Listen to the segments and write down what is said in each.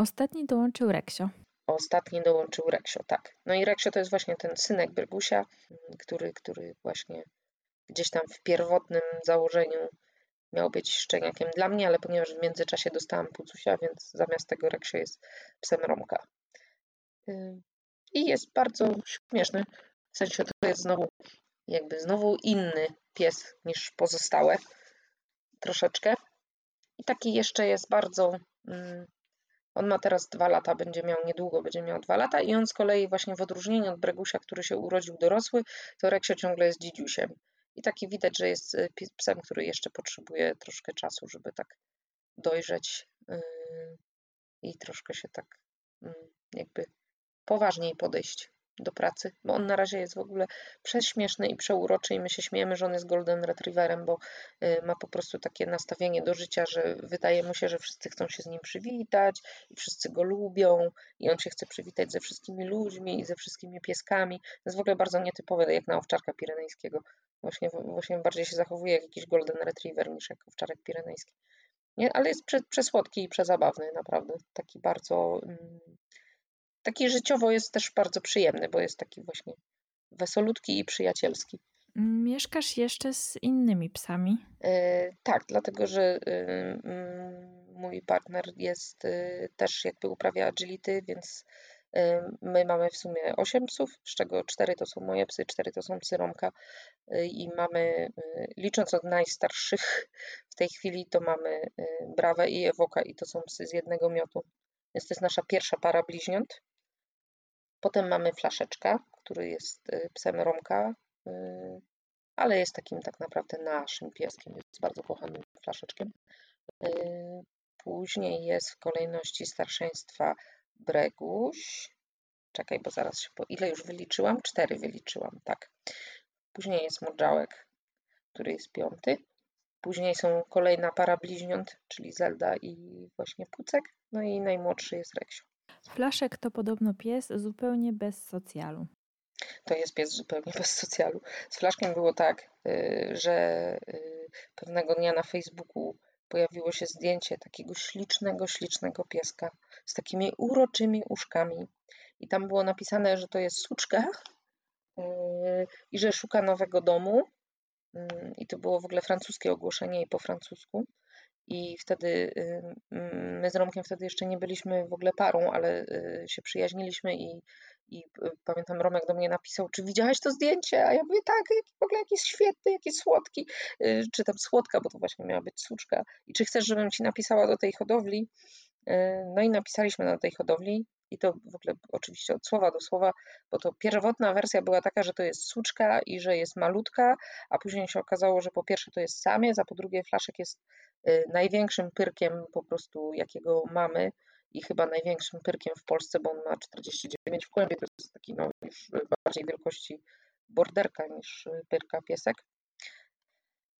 Ostatni dołączył Reksio. Ostatni dołączył Reksio, tak. No i Reksio to jest właśnie ten synek Brygusia, który, który właśnie gdzieś tam w pierwotnym założeniu miał być szczeniakiem dla mnie, ale ponieważ w międzyczasie dostałam pucusia, więc zamiast tego Reksio jest psem Romka. I jest bardzo śmieszny, w sensie to jest znowu jakby znowu inny pies niż pozostałe troszeczkę. I taki jeszcze jest bardzo. Mm, on ma teraz dwa lata, będzie miał niedługo, będzie miał dwa lata i on z kolei właśnie w odróżnieniu od Bregusia, który się urodził dorosły, to Reksio ciągle jest dzidziusiem. I taki widać, że jest y, psem, który jeszcze potrzebuje troszkę czasu, żeby tak dojrzeć yy, i troszkę się tak yy, jakby poważniej podejść do pracy, bo on na razie jest w ogóle prześmieszny i przeuroczy i my się śmiejemy, że on jest golden retrieverem, bo y, ma po prostu takie nastawienie do życia, że wydaje mu się, że wszyscy chcą się z nim przywitać i wszyscy go lubią i on się chce przywitać ze wszystkimi ludźmi i ze wszystkimi pieskami. To jest w ogóle bardzo nietypowe, jak na owczarka pirenejskiego. Właśnie, właśnie bardziej się zachowuje jak jakiś golden retriever niż jak owczarek pirenejski. Nie? Ale jest prze, przesłodki i przezabawny, naprawdę. Taki bardzo... Mm, taki życiowo jest też bardzo przyjemny, bo jest taki właśnie wesolutki i przyjacielski. Mieszkasz jeszcze z innymi psami? E, tak, dlatego że y, mój partner jest y, też jakby uprawia agility, więc y, my mamy w sumie 8 psów, z czego 4 to są moje psy, 4 to są psy Romka i mamy, licząc od najstarszych w tej chwili, to mamy Brawę i Ewoka i to są psy z jednego miotu. Więc to jest nasza pierwsza para bliźniąt. Potem mamy Flaszeczka, który jest y, psem Romka, y, ale jest takim tak naprawdę naszym pieskiem, jest bardzo kochanym Flaszeczkiem. Y, później jest w kolejności starszeństwa Breguś. Czekaj, bo zaraz się po... Ile już wyliczyłam? Cztery wyliczyłam, tak. Później jest Murdzałek, który jest piąty. Później są kolejna para bliźniąt, czyli Zelda i właśnie Pucek. No i najmłodszy jest Reksio. Flaszek to podobno pies zupełnie bez socjalu. To jest pies zupełnie bez socjalu. Z Flaszkiem było tak, y, że y, pewnego dnia na Facebooku pojawiło się zdjęcie takiego ślicznego, ślicznego pieska z takimi uroczymi uszkami. I tam było napisane, że to jest suczka y, i że szuka nowego domu. I to było w ogóle francuskie ogłoszenie i po francusku. I wtedy my z Romkiem wtedy jeszcze nie byliśmy w ogóle parą, ale y, się przyjaźniliśmy i, i y, pamiętam Romek do mnie napisał, czy widziałaś to zdjęcie? A ja mówię, tak, w ogóle jakiś świetny, jakiś słodki. Y, czy tam słodka, bo to właśnie miała być suczka. I czy chcesz, żebym ci napisała do tej hodowli? No i napisaliśmy na tej hodowli i to w ogóle oczywiście od słowa do słowa, bo to pierwotna wersja była taka, że to jest suczka i że jest malutka, a później się okazało, że po pierwsze to jest samiec, a po drugie flaszek jest Y, największym pyrkiem po prostu, jakiego mamy i chyba największym pyrkiem w Polsce, bo on ma 49 w kłębie, to jest taki no, już bardziej wielkości borderka niż pyrka piesek.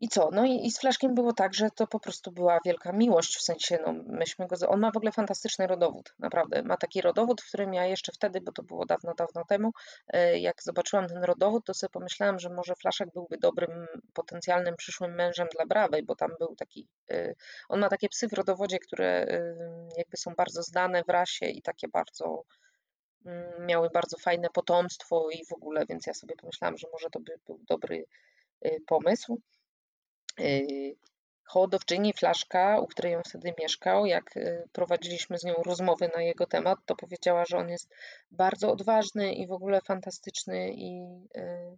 I co? No i, i z Flaszkiem było tak, że to po prostu była wielka miłość, w sensie, no myśmy go, on ma w ogóle fantastyczny rodowód, naprawdę. Ma taki rodowód, w którym ja jeszcze wtedy, bo to było dawno, dawno temu, e, jak zobaczyłam ten rodowód, to sobie pomyślałam, że może Flaszek byłby dobrym, potencjalnym przyszłym mężem dla Brawej, bo tam był taki, e, on ma takie psy w rodowodzie, które e, jakby są bardzo znane w rasie i takie bardzo mm, miały bardzo fajne potomstwo i w ogóle, więc ja sobie pomyślałam, że może to by był dobry pomysł. Y, hodowczyni Flaszka, u której on wtedy mieszkał, jak y, prowadziliśmy z nią rozmowy na jego temat, to powiedziała, że on jest bardzo odważny i w ogóle fantastyczny i y,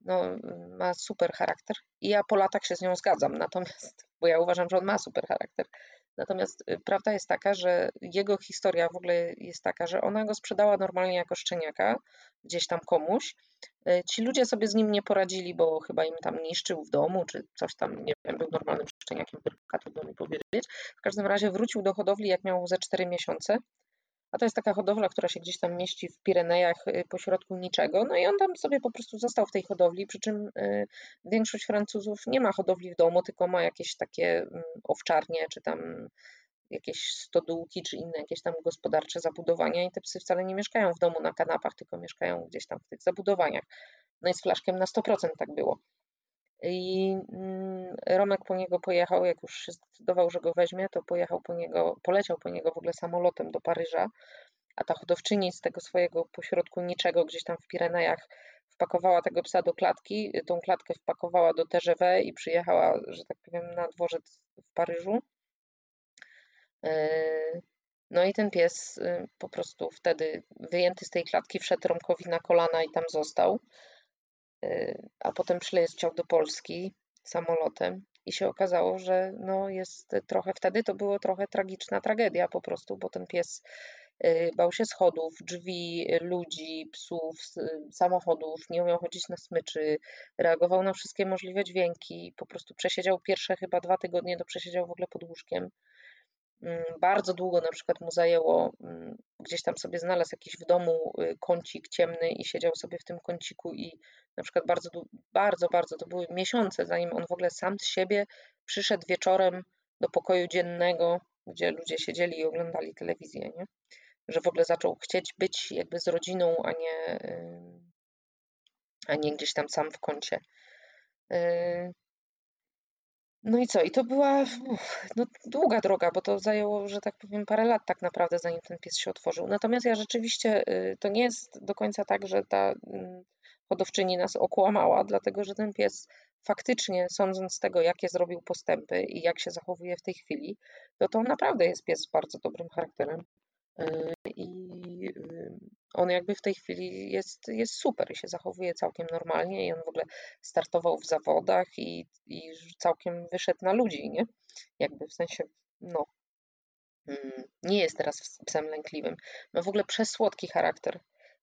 no, ma super charakter. I ja po latach się z nią zgadzam, natomiast, bo ja uważam, że on ma super charakter. Natomiast prawda jest taka, że jego historia w ogóle jest taka, że ona go sprzedała normalnie jako szczeniaka gdzieś tam komuś E, ci ludzie sobie z nim nie poradzili, bo chyba im tam niszczył w domu, czy coś tam, nie wiem, był normalnym szczeniakiem, trudno mi powiedzieć. W każdym razie wrócił do hodowli, jak miał ze 4 miesiące. A to jest taka hodowla, która się gdzieś tam mieści w Pirenejach y, pośrodku niczego. No i on tam sobie po prostu został w tej hodowli, przy czym y, większość Francuzów nie ma hodowli w domu, tylko ma jakieś takie mm, owczarnie, czy tam jakieś stodółki czy inne jakieś tam gospodarcze zabudowania i te psy wcale nie mieszkają w domu na kanapach, tylko mieszkają gdzieś tam w tych zabudowaniach. No i z Flaszkiem na 100% tak było. I mm, Romek po niego pojechał, jak już się zdecydował, że go weźmie, to pojechał po niego, poleciał po niego w ogóle samolotem do Paryża, a ta hodowczyni z tego swojego pośrodku niczego gdzieś tam w Pirenejach wpakowała tego psa do klatki, tą klatkę wpakowała do TGV i przyjechała, że tak powiem, na dworzec w Paryżu. E, no i ten pies y, po prostu wtedy wyjęty z tej klatki wszedł Romkowi na kolana i tam został. E, a potem przyleciał do Polski samolotem i się okazało, że no jest trochę, wtedy to było trochę tragiczna tragedia po prostu, bo ten pies Y, bał się schodów, drzwi, ludzi, psów, samochodów, nie umiał chodzić na smyczy, reagował na wszystkie możliwe dźwięki, po prostu przesiedział pierwsze chyba dwa tygodnie, to przesiedział w ogóle pod łóżkiem. Mm, bardzo długo na przykład mu zajęło, mm, gdzieś tam sobie znalazł jakiś w domu y, kącik ciemny i siedział sobie w tym kąciku i na przykład bardzo, bardzo, bardzo, to były miesiące, zanim on w ogóle sam z siebie przyszedł wieczorem do pokoju dziennego, gdzie ludzie siedzieli i oglądali telewizję, nie? że w ogóle zaczął chcieć być jakby z rodziną, a nie, a nie gdzieś tam sam w kącie. Y, no i co? I to była uf, no, długa droga, bo to zajęło, że tak powiem, parę lat tak naprawdę, zanim ten pies się otworzył. Natomiast ja rzeczywiście, y, to nie jest do końca tak, że ta mm, hodowczyni nas okłamała, dlatego że ten pies faktycznie, sądząc z tego, jakie zrobił postępy i jak się zachowuje w tej chwili, to to naprawdę jest pies z bardzo dobrym charakterem. E, I on jakby w tej chwili jest, jest super i się zachowuje całkiem normalnie i on w ogóle startował w zawodach i, i całkiem wyszedł na ludzi, nie? Jakby w sensie, no, mm, nie jest teraz psem lękliwym. Ma w ogóle przesłodki charakter.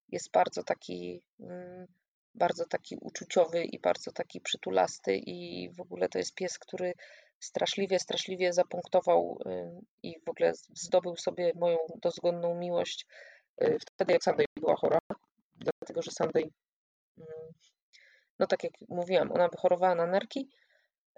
Jest bardzo taki, mm, bardzo taki uczuciowy i bardzo taki przytulasty i w ogóle to jest pies, który straszliwie, straszliwie zapunktował i w ogóle zdobył sobie moją dozgonną miłość y, wtedy, jak Sunday była chora, dlatego że Sunday, no tak jak mówiłam, ona chorowała na nerki,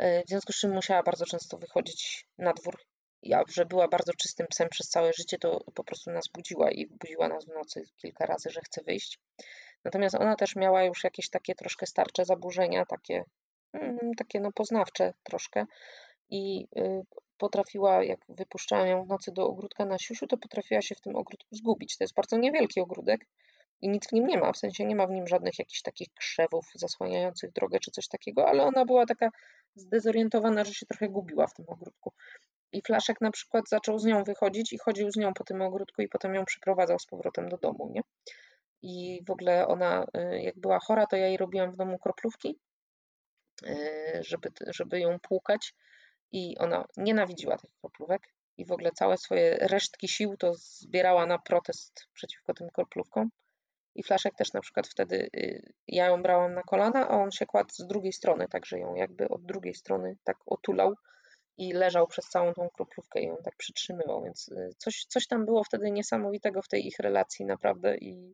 y, w związku z czym musiała bardzo często wychodzić na dwór. Ja, że była bardzo czystym psem przez całe życie, to po prostu nas budziła i budziła nas w nocy kilka razy, że chce wyjść. Natomiast ona też miała już jakieś takie troszkę starcze zaburzenia, takie, mm, takie no poznawcze troszkę, i y, potrafiła, jak wypuszczałam ją w nocy do ogródka na siusiu, to potrafiła się w tym ogródku zgubić. To jest bardzo niewielki ogródek i nic w nim nie ma, w sensie nie ma w nim żadnych jakichś takich krzewów zasłaniających drogę czy coś takiego, ale ona była taka zdezorientowana, że się trochę gubiła w tym ogródku. I Flaszek na przykład zaczął z nią wychodzić i chodził z nią po tym ogródku i potem ją przyprowadzał z powrotem do domu, nie? I w ogóle ona, y, jak była chora, to ja jej robiłam w domu kroplówki, y, żeby, żeby ją płukać i ona nienawidziła tych kroplówek i w ogóle całe swoje resztki sił to zbierała na protest przeciwko tym kroplówkom. I Flaszek też na przykład wtedy, y, ja ją brałam na kolana, a on się kładł z drugiej strony, także ją jakby od drugiej strony tak otulał i leżał przez całą tą kroplówkę i ją tak przytrzymywał, więc y, coś, coś tam było wtedy niesamowitego w tej ich relacji naprawdę i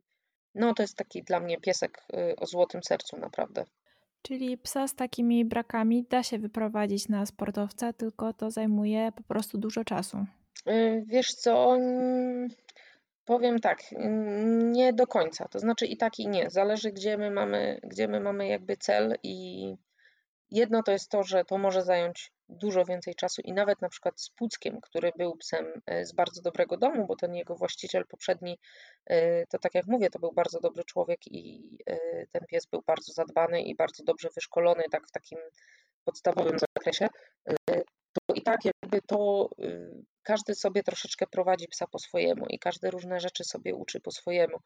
no to jest taki dla mnie piesek y, o złotym sercu naprawdę. Czyli psa z takimi brakami da się wyprowadzić na sportowca, tylko to zajmuje po prostu dużo czasu. Y, wiesz co, mm, powiem tak, nie do końca. To znaczy i tak i nie. Zależy gdzie my mamy, gdzie my mamy jakby cel i jedno to jest to, że to może zająć dużo więcej czasu i nawet na przykład z Puckiem, który był psem e, z bardzo dobrego domu, bo ten jego właściciel poprzedni, e, to tak jak mówię, to był bardzo dobry człowiek i e, ten pies był bardzo zadbany i bardzo dobrze wyszkolony, tak w takim podstawowym zakresie, to i tak jakby to każdy sobie troszeczkę prowadzi psa po swojemu i każdy różne rzeczy sobie uczy po swojemu.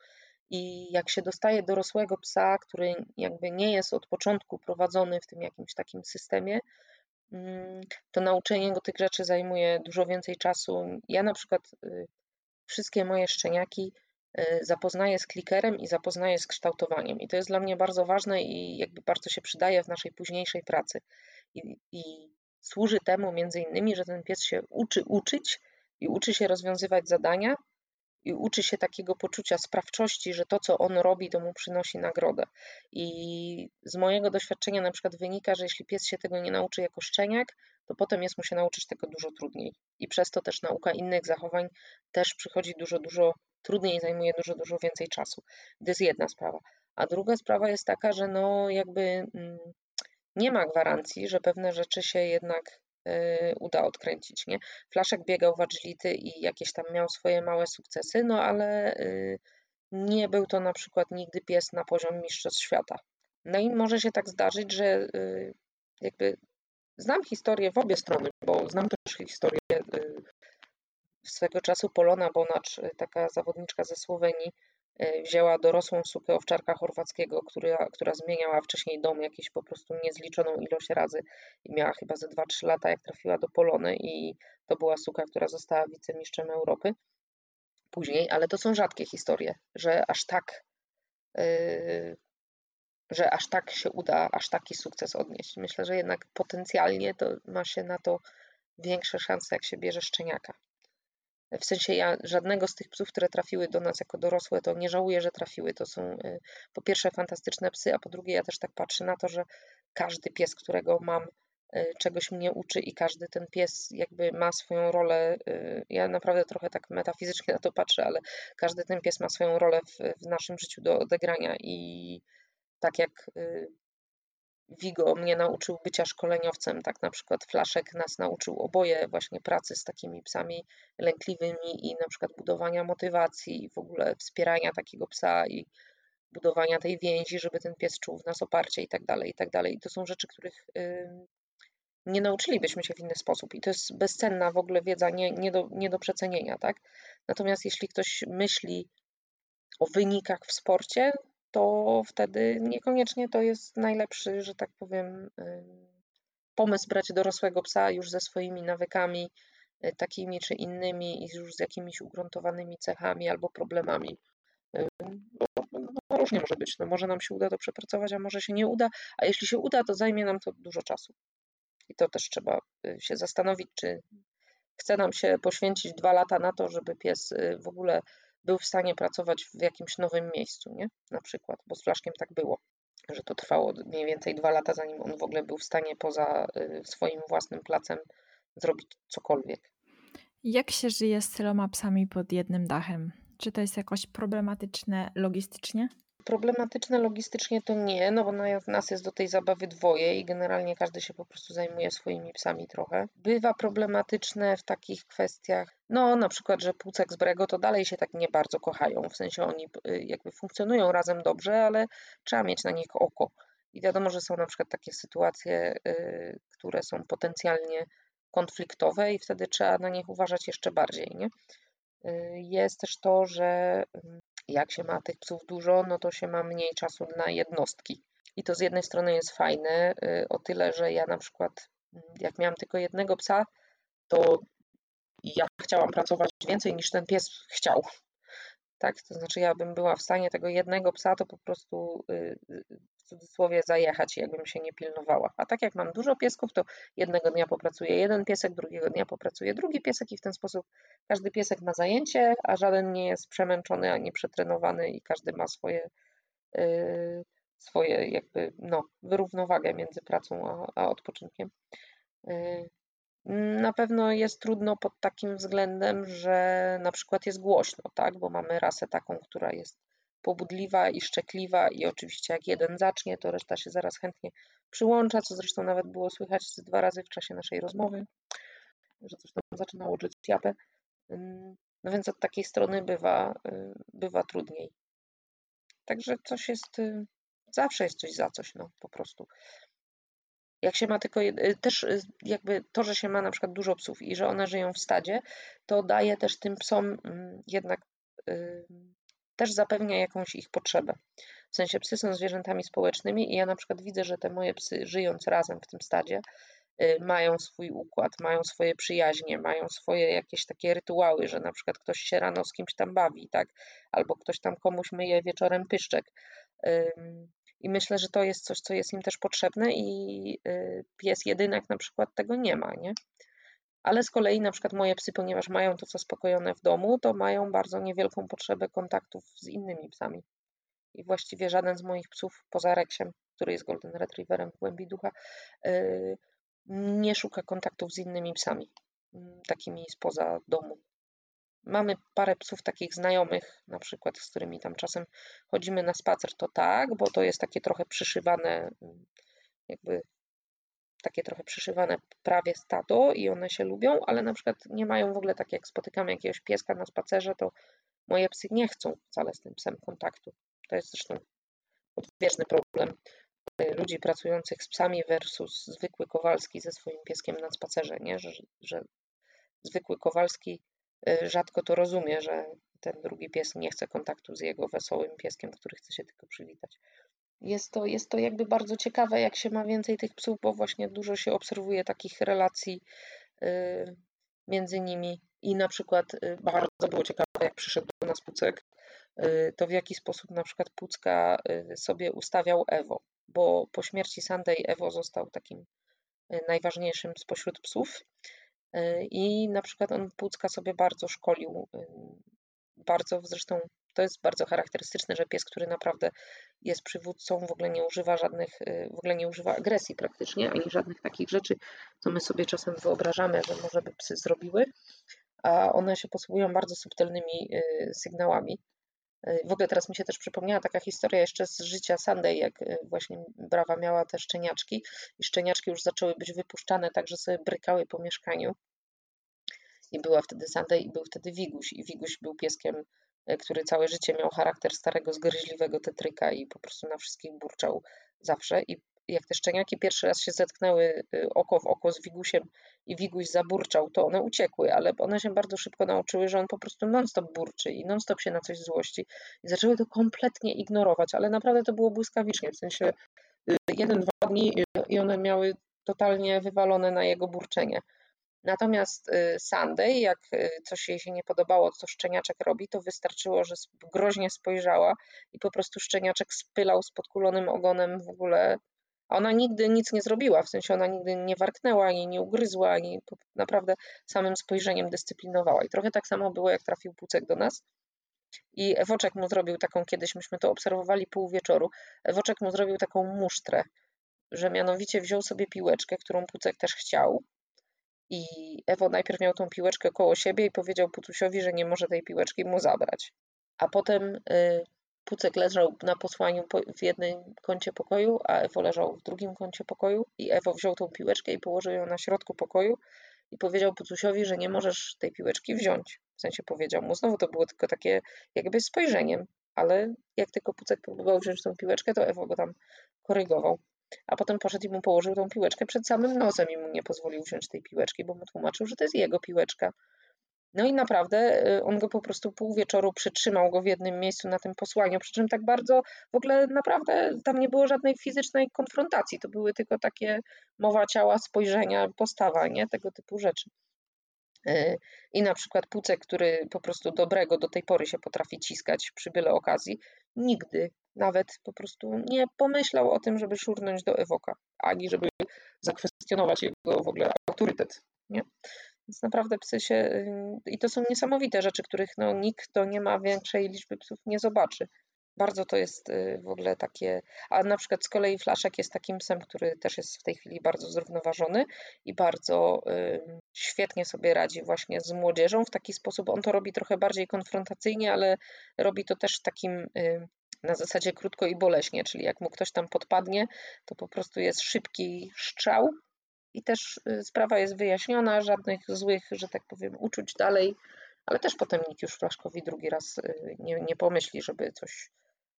I jak się dostaje dorosłego psa, który jakby nie jest od początku prowadzony w tym jakimś takim systemie, to nauczenie go tych rzeczy zajmuje dużo więcej czasu. Ja na przykład y, wszystkie moje szczeniaki y, zapoznaję z klikerem i zapoznaję z kształtowaniem. I to jest dla mnie bardzo ważne i jakby bardzo się przydaje w naszej późniejszej pracy. I, i służy temu między innymi, że ten pies się uczy uczyć i uczy się rozwiązywać zadania i uczy się takiego poczucia sprawczości, że to, co on robi, to mu przynosi nagrodę. I z mojego doświadczenia na przykład wynika, że jeśli pies się tego nie nauczy jako szczeniak, to potem jest mu się nauczyć tego dużo trudniej. I przez to też nauka innych zachowań też przychodzi dużo, dużo trudniej i zajmuje dużo, dużo więcej czasu. To jest jedna sprawa. A druga sprawa jest taka, że no jakby mm, nie ma gwarancji, że pewne rzeczy się jednak uda odkręcić, nie? Flaszek biegał w agility i jakieś tam miał swoje małe sukcesy, no ale y, nie był to na przykład nigdy pies na poziom mistrzostw świata. No i może się tak zdarzyć, że y, jakby znam historię w obie strony, bo znam też historię swego czasu Polona Bonacz, taka zawodniczka ze Słowenii, wzięła dorosłą sukę owczarka chorwackiego, która, która zmieniała wcześniej dom jakieś po prostu niezliczoną ilość razy i miała chyba ze 2-3 lata, jak trafiła do Polony i to była suka, która została wicemistrzem Europy później, ale to są rzadkie historie, że aż tak yy, że aż tak się uda, aż taki sukces odnieść. Myślę, że jednak potencjalnie to ma się na to większe szanse, jak się bierze szczeniaka. W sensie ja żadnego z tych psów, które trafiły do nas jako dorosłe, to nie żałuję, że trafiły. To są y, po pierwsze fantastyczne psy, a po drugie ja też tak patrzę na to, że każdy pies, którego mam, y, czegoś mnie uczy i każdy ten pies jakby ma swoją rolę. Y, ja naprawdę trochę tak metafizycznie na to patrzę, ale każdy ten pies ma swoją rolę w, w naszym życiu do odegrania i tak jak Vigo mnie nauczył bycia szkoleniowcem, tak na przykład Flaszek nas nauczył oboje właśnie pracy z takimi psami lękliwymi i na przykład budowania motywacji w ogóle wspierania takiego psa i budowania tej więzi, żeby ten pies czuł w nas oparcie i tak dalej, i tak dalej. To są rzeczy, których nie nauczylibyśmy się w inny sposób i to jest bezcenna w ogóle wiedza, nie, nie, do, nie do przecenienia, tak? Natomiast jeśli ktoś myśli o wynikach w sporcie, to wtedy niekoniecznie to jest najlepszy, że tak powiem, pomysł brać dorosłego psa już ze swoimi nawykami, y, takimi czy innymi i już z jakimiś ugruntowanymi cechami albo problemami. Bo, no, różnie może być. No, może nam się uda to przepracować, a może się nie uda, a jeśli się uda, to zajmie nam to dużo czasu. I to też trzeba y, się zastanowić, czy chce nam się poświęcić dwa lata na to, żeby pies y, w ogóle był w stanie pracować w jakimś nowym miejscu, nie? Na przykład, bo z Flaszkiem tak było, że to trwało mniej więcej dwa lata, zanim on w ogóle był w stanie poza y, swoim własnym placem zrobić cokolwiek. Jak się żyje z tyloma psami pod jednym dachem? Czy to jest jakoś problematyczne logistycznie? Problematyczne logistycznie to nie, no bo nas jest do tej zabawy dwoje i generalnie każdy się po prostu zajmuje swoimi psami trochę. Bywa problematyczne w takich kwestiach, no na przykład, że Pucek z Brego to dalej się tak nie bardzo kochają, w sensie oni y, jakby funkcjonują razem dobrze, ale trzeba mieć na nich oko. I wiadomo, że są na przykład takie sytuacje, y, które są potencjalnie konfliktowe i wtedy trzeba na nich uważać jeszcze bardziej, nie? Y, jest też to, że mm, jak się ma tych psów dużo, no to się ma mniej czasu na jednostki. I to z jednej strony jest fajne, y, o tyle, że ja na przykład, mm, jak miałam tylko jednego psa, to ja chciałam pracować więcej niż ten pies chciał. Tak, to znaczy ja bym była w stanie tego jednego psa to po prostu y, w cudzysłowie zajechać, jakbym się nie pilnowała. A tak jak mam dużo piesków, to jednego dnia popracuje jeden piesek, drugiego dnia popracuje drugi piesek i w ten sposób każdy piesek ma zajęcie, a żaden nie jest przemęczony ani przetrenowany i każdy ma swoje, yy, swoje jakby no, wyrównowagę między pracą a, a odpoczynkiem. Yy. Na pewno jest trudno pod takim względem, że na przykład jest głośno, tak? Bo mamy rasę taką, która jest pobudliwa i szczekliwa i oczywiście jak jeden zacznie, to reszta się zaraz chętnie przyłącza, co zresztą nawet było słychać dwa razy w czasie naszej rozmowy, że coś tam zaczynało drzeć japę. No więc od takiej strony bywa, y, bywa trudniej. Także coś jest, y, zawsze jest coś za coś, no po prostu. Jak się ma tylko, y, też jakby to, że się ma na przykład dużo psów i że one żyją w stadzie, to daje też tym psom mm, jednak też zapewnia jakąś ich potrzebę. W sensie psy są zwierzętami społecznymi i ja na przykład widzę, że te moje psy żyjąc razem w tym stadzie y, mają swój układ, mają swoje przyjaźnie, mają swoje jakieś takie rytuały, że na przykład ktoś się rano z kimś tam bawi, tak? Albo ktoś tam komuś myje wieczorem pyszczek. I myślę, że to jest coś, co jest im też potrzebne i y, pies jedynak na przykład tego nie ma, nie? Ale z kolei na przykład moje psy, ponieważ mają to zaspokojone w domu, to mają bardzo niewielką potrzebę kontaktów z innymi psami. I właściwie żaden z moich psów, poza Rexiem, który jest Golden Retrieverem w głębi ducha, yy, nie szuka kontaktów z innymi psami, mm, takimi spoza domu. Mamy parę psów takich znajomych, na przykład, z którymi tam czasem chodzimy na spacer, to tak, bo to jest takie trochę przyszywane, mm, jakby takie trochę przyszywane prawie stado i one się lubią, ale na przykład nie mają w ogóle tak jak spotykamy jakiegoś pieska na spacerze, to moje psy nie chcą wcale z tym psem kontaktu. To jest zresztą odwieczny problem y, ludzi pracujących z psami versus zwykły Kowalski ze swoim pieskiem na spacerze, nie? Że, że zwykły Kowalski y, rzadko to rozumie, że ten drugi pies nie chce kontaktu z jego wesołym pieskiem, który chce się tylko przywitać. Jest to, jest to jakby bardzo ciekawe, jak się ma więcej tych psów, bo właśnie dużo się obserwuje takich relacji y, między nimi. I na przykład bardzo było ciekawe, jak przyszedł do nas Pucek, to w jaki sposób na przykład Pucka sobie ustawiał Ewo, bo po śmierci Sunday Ewo został takim najważniejszym spośród psów i na przykład on Pucka sobie bardzo szkolił, bardzo zresztą to jest bardzo charakterystyczne, że pies, który naprawdę jest przywódcą, w ogóle nie używa żadnych, w ogóle nie używa agresji praktycznie, ani żadnych takich rzeczy, co my sobie czasem wyobrażamy, że może by psy zrobiły, a one się posługują bardzo subtelnymi sygnałami. W ogóle teraz mi się też przypomniała taka historia jeszcze z życia Sunday, jak y, właśnie Brawa miała te szczeniaczki i szczeniaczki już zaczęły być wypuszczane tak, że sobie brykały po mieszkaniu. I była wtedy Sunday i był wtedy Wiguś. I Wiguś był pieskiem, y, który całe życie miał charakter starego, zgryźliwego tetryka i po prostu na wszystkich burczał zawsze. I jak te szczeniaki pierwszy raz się zetknęły y, oko w oko z Wigusiem i Wiguś zaburczał, to one uciekły, ale one się bardzo szybko nauczyły, że on po prostu non-stop burczy i non-stop się na coś złości i zaczęły to kompletnie ignorować, ale naprawdę to było błyskawicznie, w sensie y, jeden, dwa dni i one miały totalnie wywalone na jego burczenie. Natomiast y, Sunday, jak coś jej się nie podobało, co szczeniaczek robi, to wystarczyło, że groźnie spojrzała i po prostu szczeniaczek spylał z podkulonym ogonem w ogóle ona nigdy nic nie zrobiła, w sensie ona nigdy nie warknęła, ani nie ugryzła, ani naprawdę samym spojrzeniem dyscyplinowała. I trochę tak samo było, jak trafił Pucek do nas. I Ewoczek mu zrobił taką, kiedyś myśmy to obserwowali pół wieczoru, Ewoczek mu zrobił taką musztrę, że mianowicie wziął sobie piłeczkę, którą Pucek też chciał. I Ewo najpierw miał tą piłeczkę koło siebie i powiedział Pucusiowi, że nie może tej piłeczki mu zabrać. A potem y, Pucek leżał na posłaniu w jednym kącie pokoju, a Ewo leżał w drugim kącie pokoju i Ewo wziął tą piłeczkę i położył ją na środku pokoju i powiedział Pucusiowi, że nie możesz tej piłeczki wziąć. W sensie powiedział mu, znowu to było tylko takie jakby spojrzeniem, ale jak tylko Pucek próbował wziąć tą piłeczkę, to Ewo go tam korygował. A potem poszedł i mu położył tą piłeczkę przed samym nosem i mu nie pozwolił wziąć tej piłeczki, bo mu tłumaczył, że to jest jego piłeczka. No i naprawdę y, on go po prostu pół wieczoru przytrzymał go w jednym miejscu na tym posłaniu, przy czym tak bardzo w ogóle naprawdę tam nie było żadnej fizycznej konfrontacji, to były tylko takie mowa ciała, spojrzenia, postawa, nie? Tego typu rzeczy. Y, I na przykład Pucek, który po prostu dobrego do tej pory się potrafi ciskać przy byle okazji, nigdy nawet po prostu nie pomyślał o tym, żeby szurnąć do Ewoka, ani żeby zakwestionować jego w ogóle autorytet. Nie? Więc naprawdę psy się. Y, I to są niesamowite rzeczy, których no, nikt, kto nie ma większej liczby psów, nie zobaczy. Bardzo to jest y, w ogóle takie. A na przykład z kolei Flaszek jest takim psem, który też jest w tej chwili bardzo zrównoważony i bardzo y, świetnie sobie radzi właśnie z młodzieżą. W taki sposób on to robi trochę bardziej konfrontacyjnie, ale robi to też takim na zasadzie krótko i boleśnie, czyli jak mu ktoś tam podpadnie, to po prostu jest szybki strzał i też y, sprawa jest wyjaśniona, żadnych złych, że tak powiem, uczuć dalej, ale też potem nikt już Flaszkowi drugi raz y, nie, nie pomyśli, żeby coś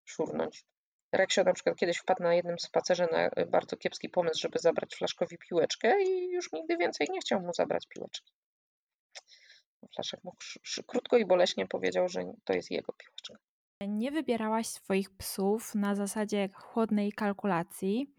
szurnąć. Reksio na przykład kiedyś wpadł na jednym spacerze na y, bardzo kiepski pomysł, żeby zabrać Flaszkowi piłeczkę i już nigdy więcej nie chciał mu zabrać piłeczki. Flaszek mógł krótko i boleśnie powiedział, że to jest jego piłeczka. Nie wybierałaś swoich psów na zasadzie chłodnej kalkulacji,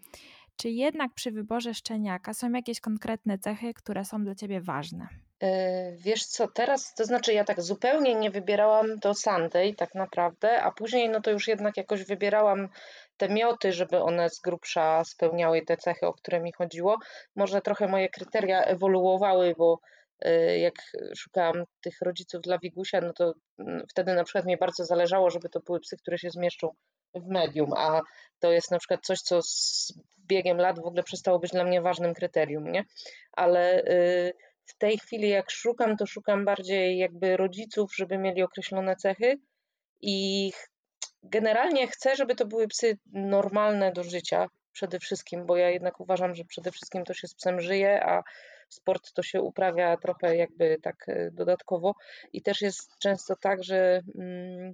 czy jednak przy wyborze szczeniaka są jakieś konkretne cechy, które są dla ciebie ważne? E, wiesz co, teraz, to znaczy ja tak zupełnie nie wybierałam do Sunday tak naprawdę, a później no to już jednak jakoś wybierałam te mioty, żeby one z grubsza spełniały te cechy, o które mi chodziło. Może trochę moje kryteria ewoluowały, bo e, jak szukałam tych rodziców dla Wigusia, no to mm, wtedy na przykład mi bardzo zależało, żeby to były psy, które się zmieszczą w medium, a to jest na przykład coś, co z biegiem lat w ogóle przestało być dla mnie ważnym kryterium, nie? Ale y, w tej chwili jak szukam, to szukam bardziej jakby rodziców, żeby mieli określone cechy. I generalnie chcę, żeby to były psy normalne do życia, przede wszystkim, bo ja jednak uważam, że przede wszystkim to się z psem żyje, a sport to się uprawia trochę jakby tak e, dodatkowo. I też jest często tak, że mm,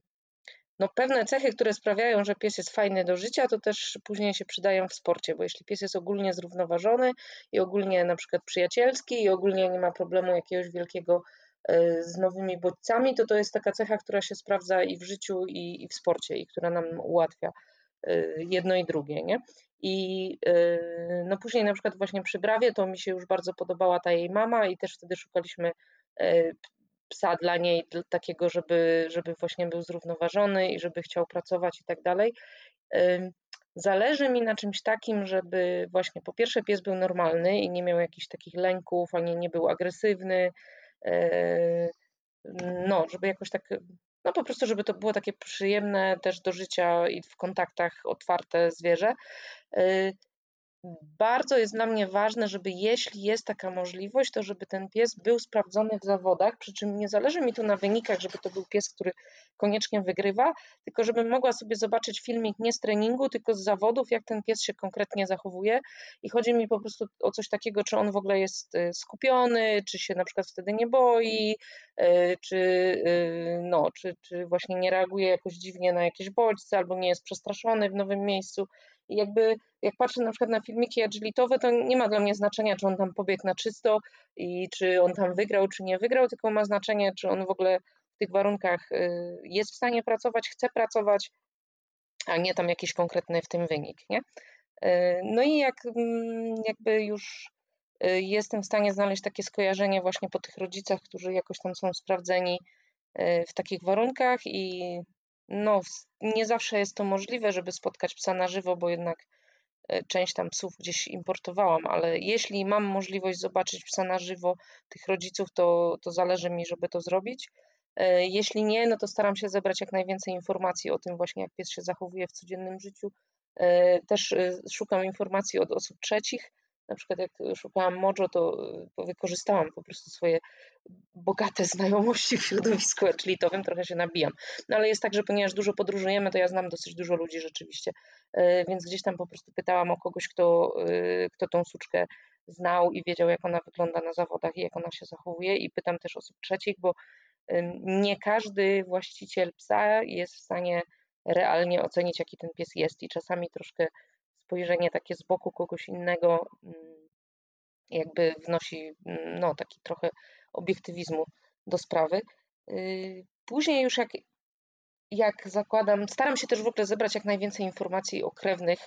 no pewne cechy, które sprawiają, że pies jest fajny do życia, to też później się przydają w sporcie, bo jeśli pies jest ogólnie zrównoważony i ogólnie na przykład przyjacielski i ogólnie nie ma problemu jakiegoś wielkiego e, z nowymi bodźcami, to to jest taka cecha, która się sprawdza i w życiu, i, i w sporcie, i która nam ułatwia e, jedno i drugie, nie? I e, no później na przykład właśnie przy Brawie to mi się już bardzo podobała ta jej mama i też wtedy szukaliśmy psa dla niej, takiego, żeby, żeby właśnie był zrównoważony i żeby chciał pracować i tak dalej. Zależy mi na czymś takim, żeby właśnie po pierwsze pies był normalny i nie miał jakichś takich lęków, ani nie był agresywny. No, żeby jakoś tak, no po prostu, żeby to było takie przyjemne też do życia i w kontaktach otwarte zwierzę. Bardzo jest dla mnie ważne, żeby jeśli jest taka możliwość, to żeby ten pies był sprawdzony w zawodach, przy czym nie zależy mi tu na wynikach, żeby to był pies, który koniecznie wygrywa, tylko żebym mogła sobie zobaczyć filmik nie z treningu, tylko z zawodów, jak ten pies się konkretnie zachowuje i chodzi mi po prostu o coś takiego, czy on w ogóle jest y, skupiony, czy się na przykład wtedy nie boi, y, czy, y, no, czy, czy właśnie nie reaguje jakoś dziwnie na jakieś bodźce, albo nie jest przestraszony w nowym miejscu. I jakby jak patrzę na przykład na filmiki agilitowe, to nie ma dla mnie znaczenia, czy on tam pobiegł na czysto i czy on tam wygrał, czy nie wygrał, tylko ma znaczenie, czy on w ogóle w tych warunkach y, jest w stanie pracować, chce pracować, a nie tam jakiś konkretny w tym wynik, nie? Y, no i jak mm, jakby już y, jestem w stanie znaleźć takie skojarzenie właśnie po tych rodzicach, którzy jakoś tam są sprawdzeni w takich warunkach i no, nie zawsze jest to możliwe, żeby spotkać psa na żywo, bo jednak e, część tam psów gdzieś importowałam, ale jeśli mam możliwość zobaczyć psa na żywo, tych rodziców, to, to zależy mi, żeby to zrobić. E, jeśli nie, no to staram się zebrać jak najwięcej informacji o tym właśnie, jak pies się zachowuje w codziennym życiu. E, też szukam informacji od osób trzecich, na przykład jak szukałam Mojo, to, to wykorzystałam po prostu swoje bogate znajomości w środowisku etlitowym, trochę się nabijam. No ale jest tak, że ponieważ dużo podróżujemy, to ja znam dosyć dużo ludzi rzeczywiście, e, więc gdzieś tam po prostu pytałam o kogoś, kto, e, kto tą suczkę znał i wiedział, jak ona wygląda na zawodach i jak ona się zachowuje. I pytam też osób trzecich, bo nie każdy właściciel psa jest w stanie realnie ocenić, jaki ten pies jest. I czasami troszkę spojrzenie takie z boku kogoś innego mm, jakby wnosi mm, no, taki trochę obiektywizmu do sprawy. Y, później już jak, jak zakładam, staram się też w ogóle zebrać jak najwięcej informacji o krewnych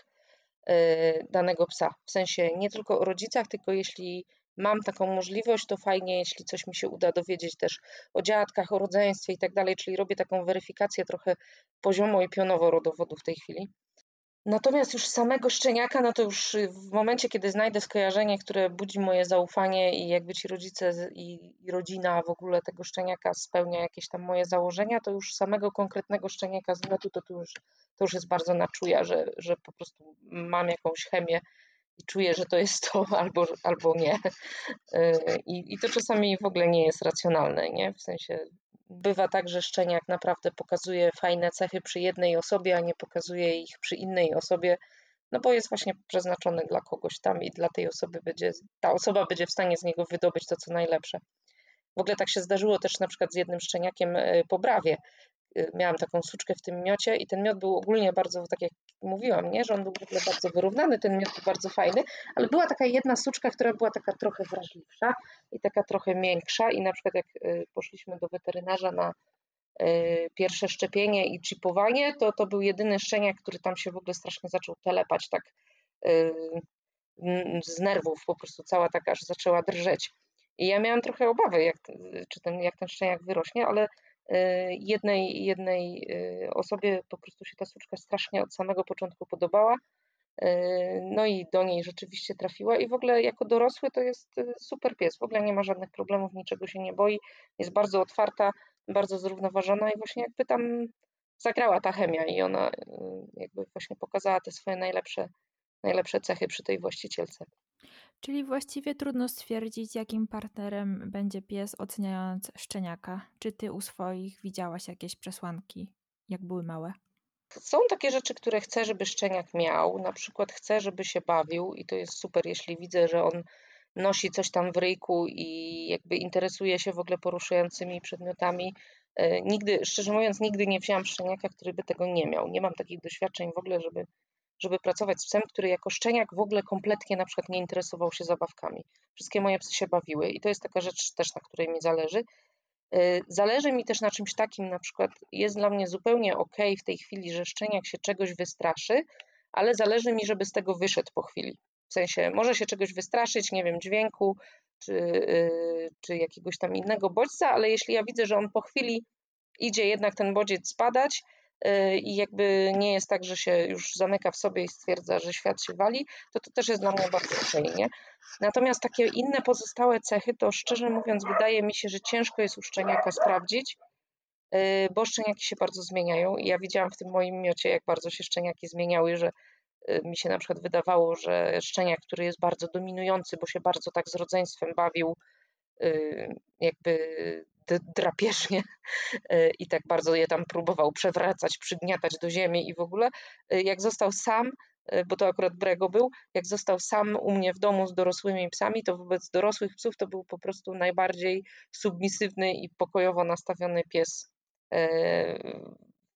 y, danego psa. W sensie nie tylko o rodzicach, tylko jeśli mam taką możliwość, to fajnie, jeśli coś mi się uda dowiedzieć też o dziadkach, o rodzeństwie i tak dalej, czyli robię taką weryfikację trochę poziomo i pionowo rodowodu w tej chwili. Natomiast już samego szczeniaka, no to już y, w momencie, kiedy znajdę skojarzenie, które budzi moje zaufanie i jakby ci rodzice i, rodzina w ogóle tego szczeniaka spełnia jakieś tam moje założenia, to już samego konkretnego szczeniaka z metu to, to, już, to już jest bardzo na czuja, że, że po prostu mam jakąś chemię i czuję, że to jest to albo, albo nie. Y, I, I to czasami w ogóle nie jest racjonalne, nie? W sensie bywa tak, że szczeniak naprawdę pokazuje fajne cechy przy jednej osobie, a nie pokazuje ich przy innej osobie, no bo jest właśnie przeznaczony dla kogoś tam i dla tej osoby będzie, ta osoba będzie w stanie z niego wydobyć to, co najlepsze. W ogóle tak się zdarzyło też na przykład z jednym szczeniakiem e, po brawie, miałam taką suczkę w tym miocie i ten miot był ogólnie bardzo, tak jak mówiłam, nie, że on był w ogóle bardzo wyrównany, ten miot był bardzo fajny, ale była taka jedna suczka, która była taka trochę wrażliwsza i taka trochę miększa i na przykład jak y, poszliśmy do weterynarza na y, pierwsze szczepienie i chipowanie, to to był jedyny szczeniak, który tam się w ogóle strasznie zaczął telepać tak z nerwów, po prostu cała taka aż zaczęła drżeć. I ja miałam trochę obawy, jak, czy ten, jak ten szczeniak wyrośnie, ale Y, jednej, jednej y, osobie po prostu się ta suczka strasznie od samego początku podobała. Y, no i do niej rzeczywiście trafiła i w ogóle jako dorosły to jest super pies. W ogóle nie ma żadnych problemów, niczego się nie boi. Jest bardzo otwarta, bardzo zrównoważona i właśnie jakby tam zagrała ta chemia i ona jakby właśnie pokazała te swoje najlepsze, najlepsze cechy przy tej właścicielce. Czyli właściwie trudno stwierdzić, jakim partnerem będzie pies oceniając szczeniaka. Czy ty u swoich widziałaś jakieś przesłanki, jak były małe? Są takie rzeczy, które chcę, żeby szczeniak miał. Na przykład chcę, żeby się bawił i to jest super, jeśli widzę, że on nosi coś tam w ryjku i jakby interesuje się w ogóle poruszającymi przedmiotami. E, nigdy, szczerze mówiąc, nigdy nie wzięłam szczeniaka, który by tego nie miał. Nie mam takich doświadczeń w ogóle, żeby, żeby pracować z psem, który jako szczeniak w ogóle kompletnie na przykład nie interesował się zabawkami. Wszystkie moje psy się bawiły i to jest taka rzecz też, na której mi zależy. E, zależy mi też na czymś takim, na przykład jest dla mnie zupełnie ok w tej chwili, że szczeniak się czegoś wystraszy, ale zależy mi, żeby z tego wyszedł po chwili. W sensie może się czegoś wystraszyć, nie wiem, dźwięku czy, yy, czy jakiegoś tam innego bodźca, ale jeśli ja widzę, że on po chwili idzie jednak ten bodziec spadać i jakby nie jest tak, że się już zamyka w sobie i stwierdza, że świat się wali, to to też jest dla mnie bardzo przyjemnie. Natomiast takie inne pozostałe cechy, to szczerze mówiąc, wydaje mi się, że ciężko jest u szczeniaka sprawdzić, yy, bo szczeniaki się bardzo zmieniają ja widziałam w tym moim miocie, jak bardzo się szczeniaki zmieniały, że Y, mi się na przykład wydawało, że szczeniak, który jest bardzo dominujący, bo się bardzo tak z rodzeństwem bawił, y, jakby drapieżnie y, i tak bardzo je tam próbował przewracać, przygniatać do ziemi i w ogóle, jak został sam, bo to akurat Brego był, jak został sam u mnie w domu z dorosłymi psami, to wobec dorosłych psów to był po prostu najbardziej submisywny i pokojowo nastawiony pies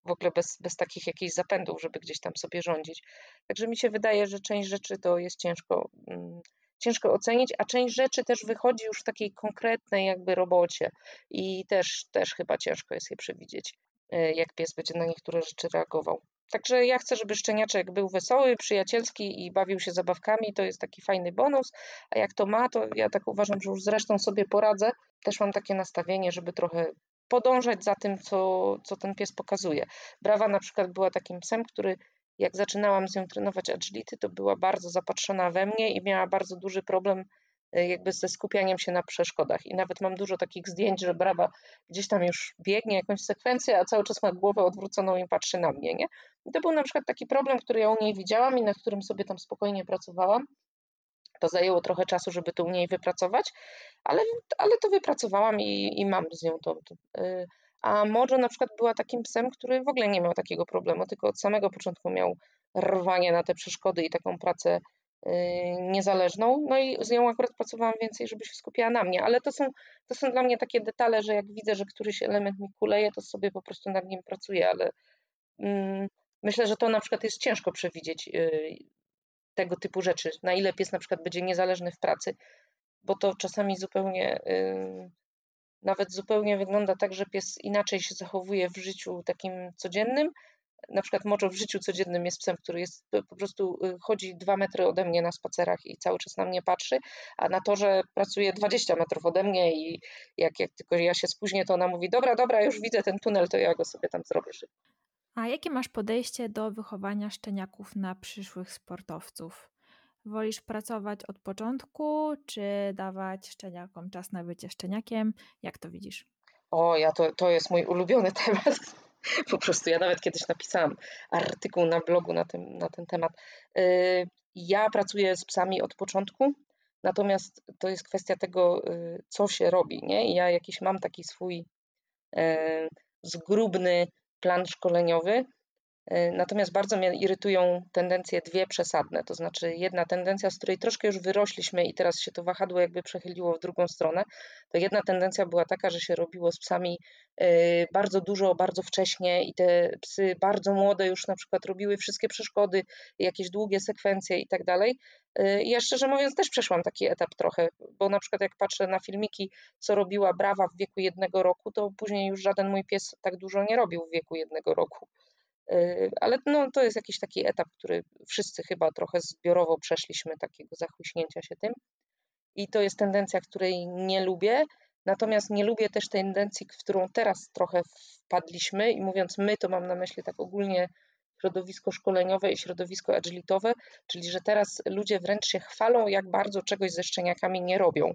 w ogóle bez, bez takich jakichś zapędów, żeby gdzieś tam sobie rządzić. Także mi się wydaje, że część rzeczy to jest ciężko, mm, ciężko ocenić, a część rzeczy też wychodzi już w takiej konkretnej jakby robocie i też, też chyba ciężko jest je przewidzieć, e, jak pies będzie na niektóre rzeczy reagował. Także ja chcę, żeby szczeniaczek był wesoły, przyjacielski i bawił się zabawkami, to jest taki fajny bonus, a jak to ma, to ja tak uważam, że już zresztą sobie poradzę. Też mam takie nastawienie, żeby trochę podążać za tym, co, co ten pies pokazuje. Brawa na przykład była takim psem, który jak zaczynałam z nią trenować agility, to była bardzo zapatrzona we mnie i miała bardzo duży problem e, jakby ze skupianiem się na przeszkodach. I nawet mam dużo takich zdjęć, że brawa gdzieś tam już biegnie jakąś sekwencję, a cały czas ma głowę odwróconą i patrzy na mnie. Nie? I to był na przykład taki problem, który ja u niej widziałam i na którym sobie tam spokojnie pracowałam. To zajęło trochę czasu, żeby to u niej wypracować, ale, ale to wypracowałam i, i mam z nią to. to y, a Mojo na przykład była takim psem, który w ogóle nie miał takiego problemu, tylko od samego początku miał rwanie na te przeszkody i taką pracę y, niezależną. No i z nią akurat pracowałam więcej, żeby się skupiała na mnie, ale to są, to są dla mnie takie detale, że jak widzę, że któryś element mi kuleje, to sobie po prostu nad nim pracuję, ale mm, myślę, że to na przykład jest ciężko przewidzieć, y, tego typu rzeczy, na ile pies na przykład będzie niezależny w pracy, bo to czasami zupełnie, nawet zupełnie wygląda tak, że pies inaczej się zachowuje w życiu takim codziennym. Na przykład Moczo w życiu codziennym jest psem, który jest po prostu y, chodzi dwa metry ode mnie na spacerach i cały czas na mnie patrzy, a na to, że pracuje 20 metrów ode mnie i jak, jak tylko ja się spóźnię, to ona mówi, dobra, dobra, już widzę ten tunel, to ja go sobie tam zrobię. A jakie masz podejście do wychowania szczeniaków na przyszłych sportowców? Wolisz pracować od początku, czy dawać szczeniakom czas na bycie szczeniakiem? Jak to widzisz? O, ja to, to jest mój ulubiony temat. Po prostu ja nawet kiedyś napisałam artykuł na blogu na, tym, na ten temat. Y, ja pracuję z psami od początku, natomiast to jest kwestia tego, y, co się robi. Nie? Ja jakiś mam taki swój y, zgrubny plan szkoleniowy, natomiast bardzo mnie irytują tendencje dwie przesadne, to znaczy jedna tendencja, z której troszkę już wyrośliśmy i teraz się to wahadło jakby przechyliło w drugą stronę, to jedna tendencja była taka, że się robiło z psami e, bardzo dużo, bardzo wcześnie i te psy bardzo młode już na przykład robiły wszystkie przeszkody, jakieś długie sekwencje i tak dalej. E, ja szczerze mówiąc też przeszłam taki etap trochę, bo na przykład jak patrzę na filmiki, co robiła Brawa w wieku jednego roku, to później już żaden mój pies tak dużo nie robił w wieku jednego roku. Y, ale no, to jest jakiś taki etap, który wszyscy chyba trochę zbiorowo przeszliśmy, takiego zachłyśnięcia się tym. I to jest tendencja, której nie lubię. Natomiast nie lubię też tendencji, w którą teraz trochę wpadliśmy, i mówiąc my, to mam na myśli tak ogólnie środowisko szkoleniowe i środowisko agilitowe, czyli że teraz ludzie wręcz się chwalą, jak bardzo czegoś ze szczeniakami nie robią.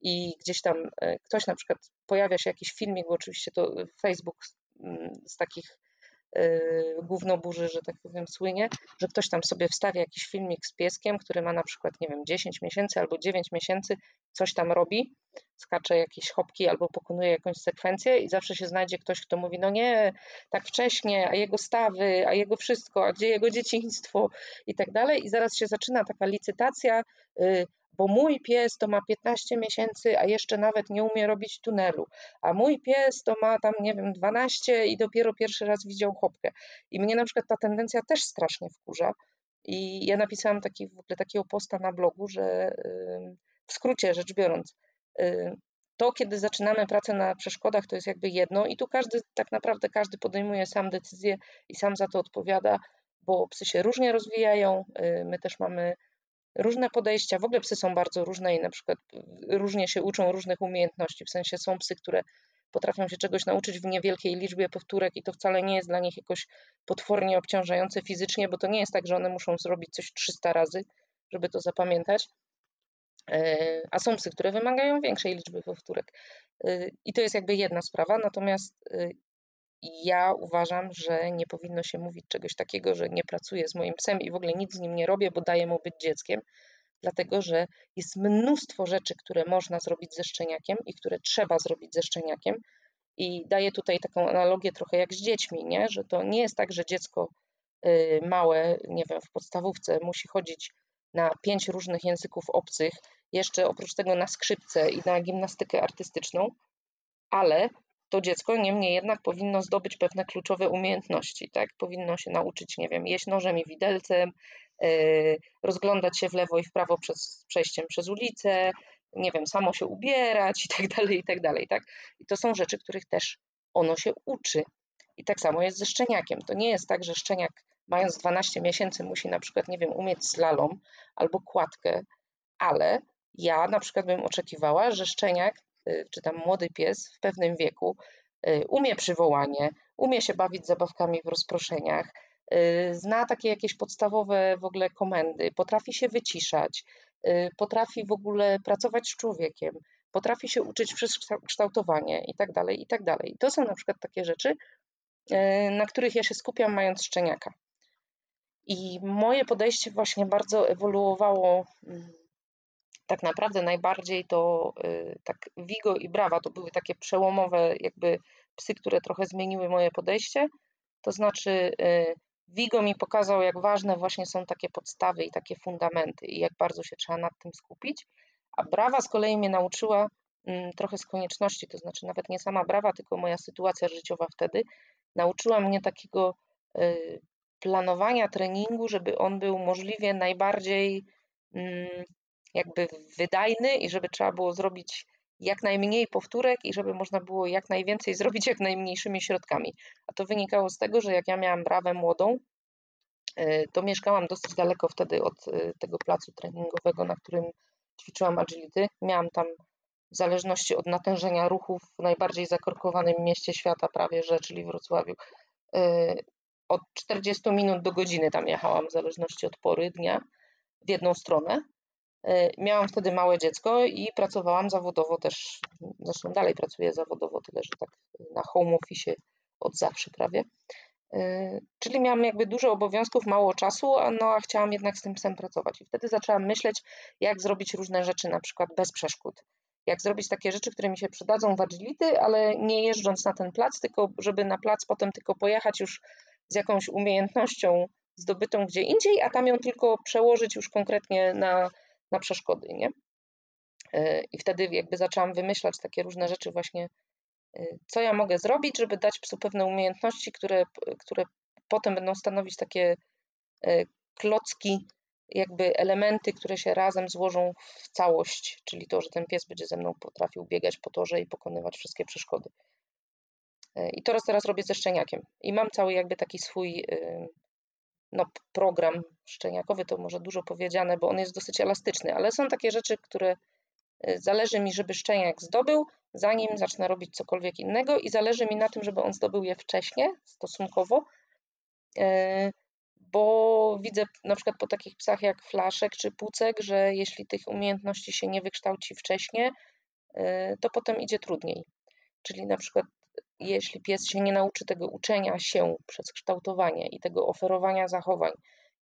I gdzieś tam e, ktoś na przykład pojawia się jakiś filmik, bo oczywiście to Facebook mm, z takich gówno burzy, że tak powiem, słynie, że ktoś tam sobie wstawia jakiś filmik z pieskiem, który ma na przykład, nie wiem, 10 miesięcy albo 9 miesięcy, coś tam robi, skacze jakieś hopki albo pokonuje jakąś sekwencję i zawsze się znajdzie ktoś, kto mówi, no nie, tak wcześnie, a jego stawy, a jego wszystko, a gdzie jego dzieciństwo i tak dalej. I zaraz się zaczyna taka licytacja, y, bo mój pies to ma 15 miesięcy, a jeszcze nawet nie umie robić tunelu, a mój pies to ma tam, nie wiem, 12 i dopiero pierwszy raz widział chopkę. I mnie na przykład ta tendencja też strasznie wkurza. I ja napisałam taki, w ogóle takiego posta na blogu, że w skrócie rzecz biorąc, to, kiedy zaczynamy pracę na przeszkodach, to jest jakby jedno, i tu każdy, tak naprawdę każdy podejmuje sam decyzję i sam za to odpowiada, bo psy się różnie rozwijają. My też mamy różne podejścia. W ogóle psy są bardzo różne i na przykład różnie się uczą różnych umiejętności. W sensie są psy, które potrafią się czegoś nauczyć w niewielkiej liczbie powtórek i to wcale nie jest dla nich jakoś potwornie obciążające fizycznie, bo to nie jest tak, że one muszą zrobić coś 300 razy, żeby to zapamiętać. E, a są psy, które wymagają większej liczby powtórek. E, I to jest jakby jedna sprawa, natomiast e, ja uważam, że nie powinno się mówić czegoś takiego, że nie pracuję z moim psem i w ogóle nic z nim nie robię, bo daję mu być dzieckiem, dlatego że jest mnóstwo rzeczy, które można zrobić ze szczeniakiem i które trzeba zrobić ze szczeniakiem. I daję tutaj taką analogię trochę jak z dziećmi, nie? że to nie jest tak, że dziecko y, małe, nie wiem, w podstawówce musi chodzić na pięć różnych języków obcych, jeszcze oprócz tego na skrzypce i na gimnastykę artystyczną, ale to dziecko niemniej jednak powinno zdobyć pewne kluczowe umiejętności, tak? Powinno się nauczyć, nie wiem, jeść nożem i widelcem, yy, rozglądać się w lewo i w prawo przez przejściem przez ulicę, nie wiem, samo się ubierać i tak dalej, i tak dalej, tak? I to są rzeczy, których też ono się uczy. I tak samo jest ze szczeniakiem. To nie jest tak, że szczeniak mając 12 miesięcy musi na przykład, nie wiem, umieć slalom albo kładkę, ale ja na przykład bym oczekiwała, że szczeniak Y, czy tam młody pies w pewnym wieku y, umie przywołanie, umie się bawić zabawkami w rozproszeniach, y, zna takie jakieś podstawowe w ogóle komendy, potrafi się wyciszać, potrafi w ogóle pracować z człowiekiem, potrafi się uczyć przez kształtowanie i tak dalej, i tak dalej. To są na przykład takie rzeczy, na których ja się skupiam mając szczeniaka. I moje podejście właśnie bardzo ewoluowało mm, tak naprawdę najbardziej to y, tak Vigo i Brawa to były takie przełomowe jakby psy, które trochę zmieniły moje podejście. To znaczy y, Vigo mi pokazał, jak ważne właśnie są takie podstawy i takie fundamenty i jak bardzo się trzeba nad tym skupić. A Brawa z kolei mnie nauczyła mm, trochę z konieczności, to znaczy nawet nie sama Brawa, tylko moja sytuacja życiowa wtedy, nauczyła mnie takiego y, planowania treningu, żeby on był możliwie najbardziej mm, jakby wydajny i żeby trzeba było zrobić jak najmniej powtórek i żeby można było jak najwięcej zrobić jak najmniejszymi środkami. A to wynikało z tego, że jak ja miałam brawę młodą, y, to mieszkałam dosyć daleko wtedy od y, tego placu treningowego, na którym ćwiczyłam agility. Miałam tam w zależności od natężenia ruchów w najbardziej zakorkowanym mieście świata prawie, że, czyli Wrocławiu, y, od 40 minut do godziny tam jechałam w zależności od pory dnia w jedną stronę E, miałam wtedy małe dziecko i pracowałam zawodowo też, zresztą dalej pracuję zawodowo, tyle że tak na home office od zawsze prawie. E, czyli miałam jakby dużo obowiązków, mało czasu, no a chciałam jednak z tym psem pracować. I wtedy zaczęłam myśleć, jak zrobić różne rzeczy, na przykład bez przeszkód. Jak zrobić takie rzeczy, które mi się przydadzą w agility, ale nie jeżdżąc na ten plac, tylko żeby na plac potem tylko pojechać już z jakąś umiejętnością zdobytą gdzie indziej, a tam ją tylko przełożyć już konkretnie na, na przeszkody, nie? E, I wtedy jakby zaczęłam wymyślać takie różne rzeczy właśnie, e, co ja mogę zrobić, żeby dać psu pewne umiejętności, które, które potem będą stanowić takie e, klocki, jakby elementy, które się razem złożą w całość, czyli to, że ten pies będzie ze mną potrafił biegać po torze i pokonywać wszystkie przeszkody. I to teraz robię ze szczeniakiem. I mam cały jakby taki swój no, program szczeniakowy, to może dużo powiedziane, bo on jest dosyć elastyczny, ale są takie rzeczy, które y, zależy mi, żeby szczeniak zdobył, zanim zacznę robić cokolwiek innego i zależy mi na tym, żeby on zdobył je wcześnie, stosunkowo, y, bo widzę na przykład po takich psach jak flaszek czy pucek, że jeśli tych umiejętności się nie wykształci wcześniej, y, to potem idzie trudniej. Czyli na przykład jeśli pies się nie nauczy tego uczenia się przez kształtowanie i tego oferowania zachowań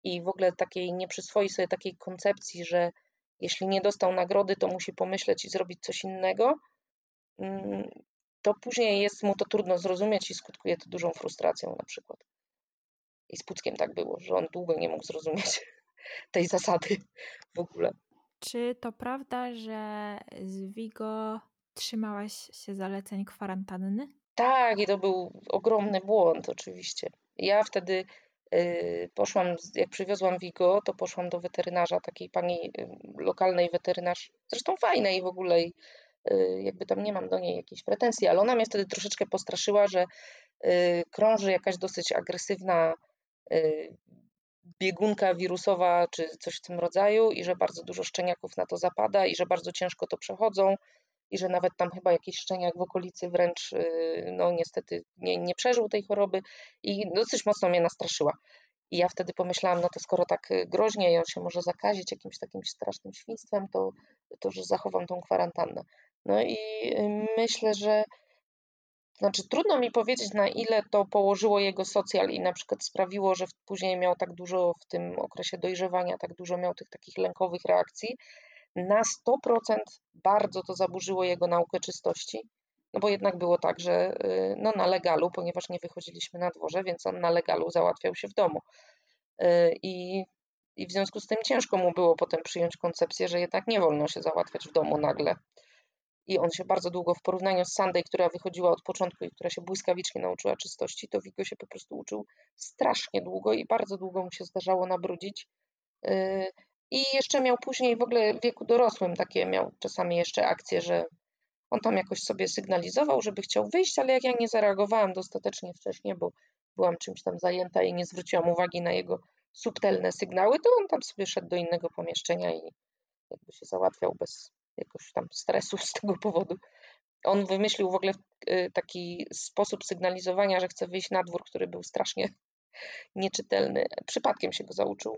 i w ogóle takiej nie przyswoi sobie takiej koncepcji, że jeśli nie dostał nagrody, to musi pomyśleć i zrobić coś innego, mm, to później jest mu to trudno zrozumieć i skutkuje to dużą frustracją na przykład. I z Puckiem tak było, że on długo nie mógł zrozumieć tej zasady w ogóle. Czy to prawda, że z Vigo trzymałaś się zaleceń kwarantanny? Tak, i to był ogromny błąd oczywiście. Ja wtedy y, poszłam, jak przywiozłam Vigo, to poszłam do weterynarza, takiej pani y, lokalnej weterynarz, zresztą fajnej w ogóle i y, jakby tam nie mam do niej jakiejś pretensji, ale ona mnie wtedy troszeczkę postraszyła, że krąży jakaś dosyć agresywna biegunka wirusowa czy coś w tym rodzaju i że bardzo dużo szczeniaków na to zapada i że bardzo ciężko to przechodzą i że nawet tam chyba jakiś szczeniak w okolicy wręcz y, no niestety nie, nie przeżył tej choroby i dosyć mocno mnie nastraszyła. I ja wtedy pomyślałam, no to skoro tak y, groźnie on się może zakazić jakimś takim strasznym świństwem, to, to że zachowam tą kwarantannę. No i y, myślę, że znaczy, trudno mi powiedzieć, na ile to położyło jego socjal i na przykład sprawiło, że później miał tak dużo w tym okresie dojrzewania, tak dużo miał tych takich lękowych reakcji. Na 100% bardzo to zaburzyło jego naukę czystości, no bo jednak było tak, że y, no na legalu, ponieważ nie wychodziliśmy na dworze, więc on na legalu załatwiał się w domu. Y, I, I w związku z tym ciężko mu było potem przyjąć koncepcję, że jednak nie wolno się załatwiać w domu nagle i on się bardzo długo w porównaniu z Sunday, która wychodziła od początku i która się błyskawicznie nauczyła czystości, to Vigo się po prostu uczył strasznie długo i bardzo długo mu się zdarzało nabrudzić. I jeszcze miał później w ogóle w wieku dorosłym takie, miał czasami jeszcze akcje, że on tam jakoś sobie sygnalizował, żeby chciał wyjść, ale jak ja nie zareagowałam dostatecznie wcześnie, bo byłam czymś tam zajęta i nie zwróciłam uwagi na jego subtelne sygnały, to on tam sobie szedł do innego pomieszczenia i jakby się załatwiał bez, jakoś tam stresu z tego powodu. On wymyślił w ogóle y, taki sposób sygnalizowania, że chce wyjść na dwór, który był strasznie nieczytelny. Przypadkiem się go zauczył.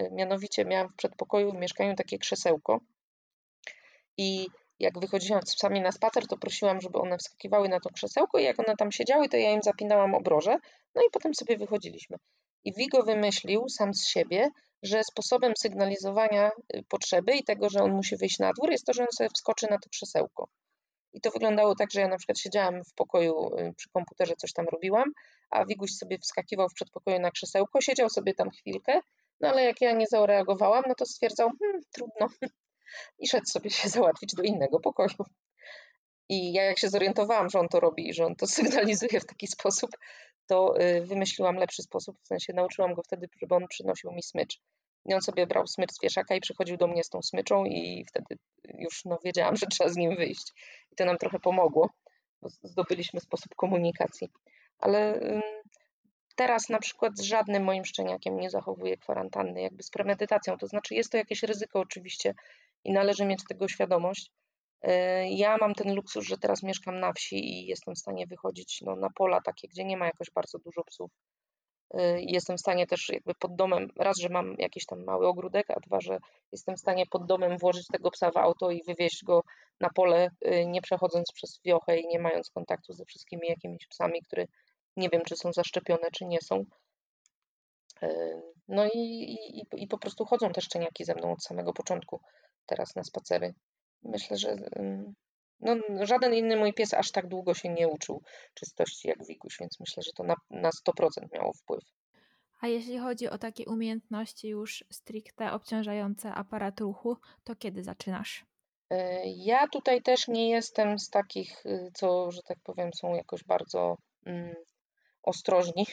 Y, mianowicie miałam w przedpokoju w mieszkaniu takie krzesełko i jak wychodziłam z psami na spacer, to prosiłam, żeby one wskakiwały na to krzesełko i jak one tam siedziały, to ja im zapinałam obroże, no i potem sobie wychodziliśmy. I Vigo wymyślił sam z siebie, że sposobem sygnalizowania y, potrzeby i tego, że on musi wyjść na dwór, jest to, że on sobie wskoczy na to krzesełko. I to wyglądało tak, że ja na przykład siedziałam w pokoju y, przy komputerze, coś tam robiłam, a Wiguś sobie wskakiwał w przedpokoju na krzesełko, siedział sobie tam chwilkę, no ale jak ja nie zareagowałam, no to stwierdzał, hmm, trudno, i szedł sobie się załatwić do innego pokoju. I ja jak się zorientowałam, że on to robi że on to sygnalizuje w taki sposób, to y, wymyśliłam lepszy sposób, w sensie nauczyłam go wtedy, żeby on przynosił mi smycz. I on sobie brał smycz z wieszaka i przychodził do mnie z tą smyczą i wtedy już no, wiedziałam, że trzeba z nim wyjść. I to nam trochę pomogło, bo zdobyliśmy sposób komunikacji. Ale teraz na przykład z żadnym moim szczeniakiem nie zachowuję kwarantanny, jakby z premedytacją. To znaczy jest to jakieś ryzyko oczywiście i należy mieć tego świadomość, E, ja mam ten luksus, że teraz mieszkam na wsi i jestem w stanie wychodzić no, na pola takie, gdzie nie ma jakoś bardzo dużo psów. E, jestem w stanie też jakby pod domem, raz, że mam jakiś tam mały ogródek, a dwa, że jestem w stanie pod domem włożyć tego psa w auto i wywieźć go na pole, e, nie przechodząc przez wiochę i nie mając kontaktu ze wszystkimi jakimiś psami, które nie wiem, czy są zaszczepione, czy nie są. No i, i, i po prostu chodzą te szczeniaki ze mną od samego początku teraz na spacery. Myślę, że no, żaden inny mój pies aż tak długo się nie uczył czystości jak Wikuś, więc myślę, że to na, na 100% miało wpływ. A jeśli chodzi o takie umiejętności już stricte obciążające aparat ruchu, to kiedy zaczynasz? E, ja tutaj też nie jestem z takich, y, co, że tak powiem, są jakoś bardzo mm, ostrożni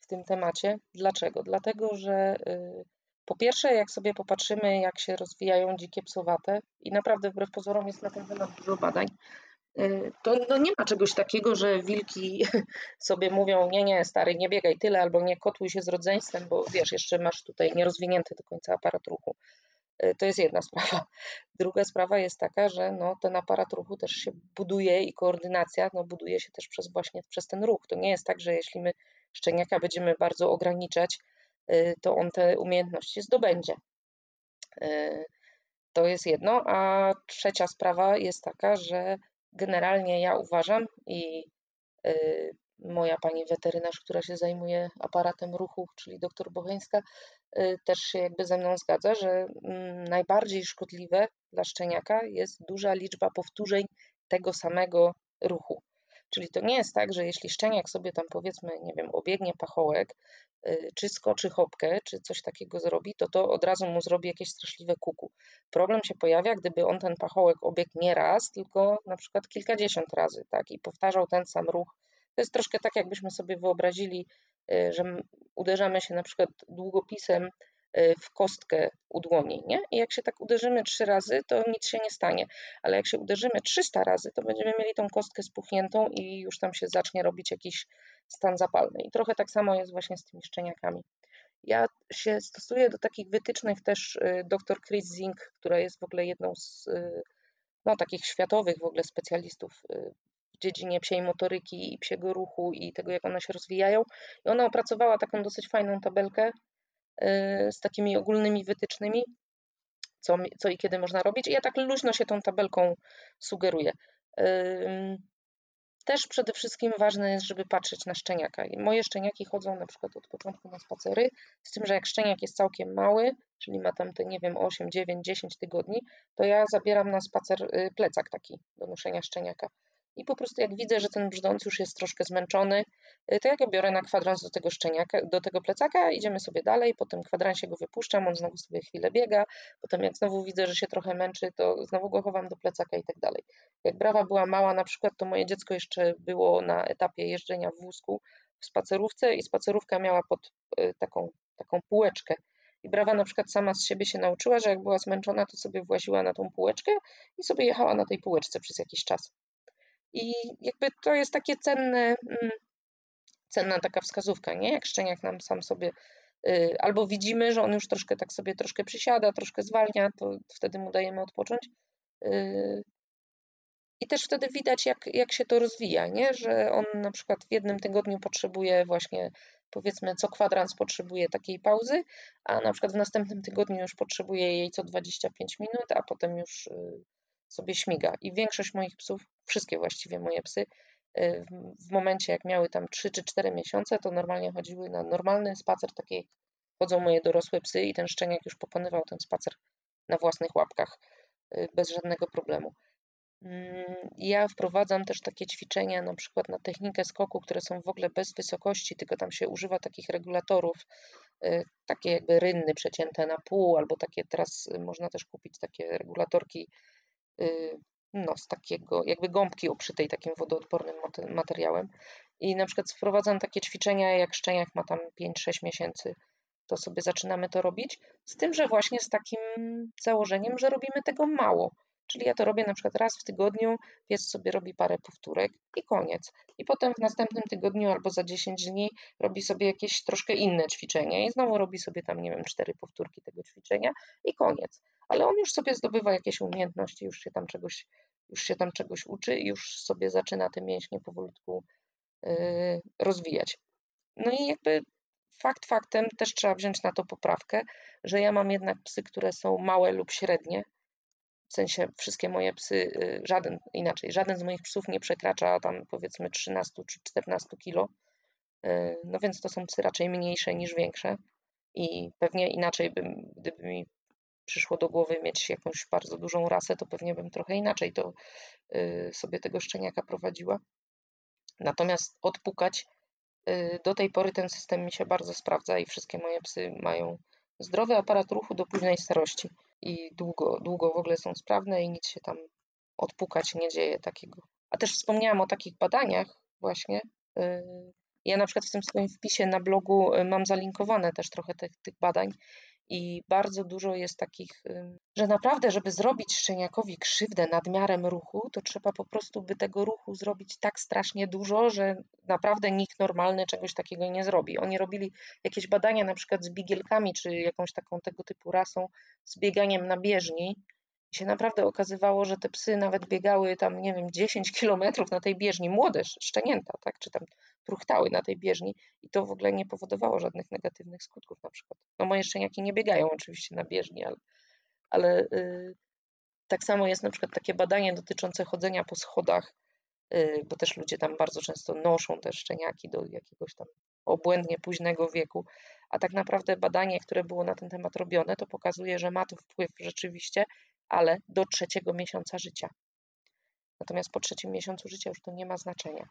w tym temacie. Dlaczego? Dlatego, że y, po pierwsze, jak sobie popatrzymy, jak się rozwijają dzikie psowate, i naprawdę wbrew pozorom jest na ten temat dużo badań, y, to no nie ma czegoś takiego, że wilki sobie mówią, nie, nie, stary, nie biegaj tyle, albo nie kotłuj się z rodzeństwem, bo wiesz, jeszcze masz tutaj nierozwinięty do końca aparat ruchu. Y, to jest jedna sprawa. Druga sprawa jest taka, że no, ten aparat ruchu też się buduje i koordynacja no, buduje się też przez właśnie przez ten ruch. To nie jest tak, że jeśli my szczeniaka będziemy bardzo ograniczać, Y, to on te umiejętności zdobędzie. Y, to jest jedno. A trzecia sprawa jest taka, że generalnie ja uważam i moja pani weterynarz, która się zajmuje aparatem ruchu, czyli doktor Bocheńska, też się jakby ze mną zgadza, że mm, najbardziej szkodliwe dla szczeniaka jest duża liczba powtórzeń tego samego ruchu. Czyli to nie jest tak, że jeśli szczeniak sobie tam powiedzmy, nie wiem, obiegnie pachołek, y, czy skoczy hopkę, czy coś takiego zrobi, to to od razu mu zrobi jakieś straszliwe kuku. Problem się pojawia, gdyby on ten pachołek obiegł nie raz, tylko na przykład kilkadziesiąt razy, tak, i powtarzał ten sam ruch. To jest troszkę tak, jakbyśmy sobie wyobrazili, y, że uderzamy się na przykład długopisem Y, w kostkę u dłoni, nie? I jak się tak uderzymy trzy razy, to nic się nie stanie, ale jak się uderzymy 300 razy, to będziemy mieli tą kostkę spuchniętą i już tam się zacznie robić jakiś stan zapalny. I trochę tak samo jest właśnie z tymi szczeniakami. Ja się stosuję do takich wytycznych też y, dr Chris Zink, która jest w ogóle jedną z y, no, takich światowych w ogóle specjalistów dziedzinie psiej motoryki i psiego ruchu i tego, jak one się rozwijają. I ona opracowała taką dosyć fajną tabelkę, Y, z takimi ogólnymi wytycznymi, co, co i kiedy można robić. I ja tak luźno się tą tabelką sugeruję. Też przede wszystkim ważne jest, żeby patrzeć na szczeniaka. Moje szczeniaki chodzą na przykład od początku na spacery, z tym, że jak szczeniak jest całkiem mały, czyli ma tam te, nie wiem, 8, 9, 10 tygodni, to ja zabieram na spacer y, plecak taki do noszenia szczeniaka. I po prostu jak widzę, że ten brzdąc już jest troszkę zmęczony, y, to ja go biorę na kwadrans do tego szczeniaka, do tego plecaka, idziemy sobie dalej, po tym kwadransie go wypuszczam, on znowu sobie chwilę biega, potem jak znowu widzę, że się trochę męczy, to znowu go chowam do plecaka i tak dalej. Jak brawa była mała na przykład, to moje dziecko jeszcze było na etapie jeżdżenia w wózku w spacerówce i spacerówka miała pod y, taką, taką półeczkę. I brawa na przykład sama z siebie się nauczyła, że jak była zmęczona, to sobie właziła na tą półeczkę i sobie jechała na tej półeczce przez jakiś czas. I jakby to jest takie cenne, mm, cenna taka wskazówka, nie? Jak szczeniak nam sam sobie y, albo widzimy, że on już troszkę tak sobie troszkę przysiada, troszkę zwalnia, to wtedy mu dajemy odpocząć. Y, I też wtedy widać, jak, jak się to rozwija, nie? że on na przykład w jednym tygodniu potrzebuje właśnie, powiedzmy, co kwadrans potrzebuje takiej pauzy, a na przykład w następnym tygodniu już potrzebuje jej co 25 minut, a potem już y, sobie śmiga. I większość moich psów, wszystkie właściwie moje psy, y, w momencie jak miały tam 3 czy 4 miesiące, to normalnie chodziły na normalny spacer, takie jak chodzą moje dorosłe psy i ten szczeniak już pokonywał ten spacer na własnych łapkach y, bez żadnego problemu. Mm, ja wprowadzam też takie ćwiczenia, na przykład na technikę skoku, które są w ogóle bez wysokości, tylko tam się używa takich regulatorów, y, takie jakby rynny przecięte na pół, albo takie teraz można też kupić takie regulatorki no, z takiego, jakby gąbki oprzytej takim wodoodpornym materiałem. I na przykład wprowadzam takie ćwiczenia, jak szczeniak ma tam 5-6 miesięcy, to sobie zaczynamy to robić, z tym, że właśnie z takim założeniem, że robimy tego mało. Czyli ja to robię na przykład raz w tygodniu, pies sobie robi parę powtórek i koniec. I potem w następnym tygodniu albo za 10 dni robi sobie jakieś troszkę inne ćwiczenie i znowu robi sobie tam, nie wiem, cztery powtórki tego ćwiczenia i koniec ale on już sobie zdobywa jakieś umiejętności, już się tam czegoś, już się tam czegoś uczy i już sobie zaczyna te mięśnie powolutku yy, rozwijać. No i jakby fakt faktem też trzeba wziąć na to poprawkę, że ja mam jednak psy, które są małe lub średnie. W sensie wszystkie moje psy, yy, żaden inaczej, żaden z moich psów nie przekracza tam powiedzmy 13 czy 14 kilo. Yy, no więc to są psy raczej mniejsze niż większe. I pewnie inaczej bym, gdyby mi przyszło do głowy mieć jakąś bardzo dużą rasę, to pewnie bym trochę inaczej to y, sobie tego szczeniaka prowadziła. Natomiast odpukać y, do tej pory ten system mi się bardzo sprawdza i wszystkie moje psy mają zdrowy aparat ruchu do późnej starości i długo, długo w ogóle są sprawne i nic się tam odpukać nie dzieje takiego. A też wspomniałam o takich badaniach właśnie. Y, ja na przykład w tym swoim wpisie na blogu mam zalinkowane też trochę tych, tych badań i bardzo dużo jest takich, że naprawdę, żeby zrobić szczeniakowi krzywdę nadmiarem ruchu, to trzeba po prostu by tego ruchu zrobić tak strasznie dużo, że naprawdę nikt normalny czegoś takiego nie zrobi. Oni robili jakieś badania na przykład z bigielkami, czy jakąś taką tego typu rasą, z bieganiem na bieżni się naprawdę okazywało, że te psy nawet biegały tam, nie wiem, 10 kilometrów na tej bieżni, młode szczenięta, tak, czy tam truchtały na tej bieżni. I to w ogóle nie powodowało żadnych negatywnych skutków na przykład. No moje szczeniaki nie biegają oczywiście na bieżni, ale, ale yy, tak samo jest na przykład takie badanie dotyczące chodzenia po schodach y, bo też ludzie tam bardzo często noszą te szczeniaki do jakiegoś tam obłędnie późnego wieku, a tak naprawdę badanie, które było na ten temat robione, to pokazuje, że ma to wpływ rzeczywiście, ale do trzeciego miesiąca życia. Natomiast po trzecim miesiącu życia już to nie ma znaczenia.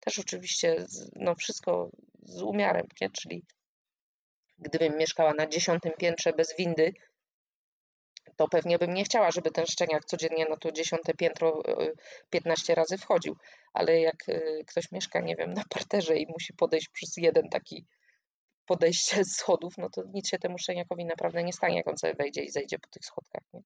Też oczywiście no wszystko z umiarem, nie? czyli gdybym mieszkała na dziesiątym piętrze bez windy, to pewnie bym nie chciała, żeby ten szczeniak codziennie na to dziesiąte piętro 15 e, razy wchodził. Ale jak e, ktoś mieszka, nie wiem, na parterze i musi podejść przez jeden taki podejście z schodów, no to nic się temu szczeniakowi naprawdę nie stanie, jak on sobie wejdzie i zejdzie po tych schodkach. Nie?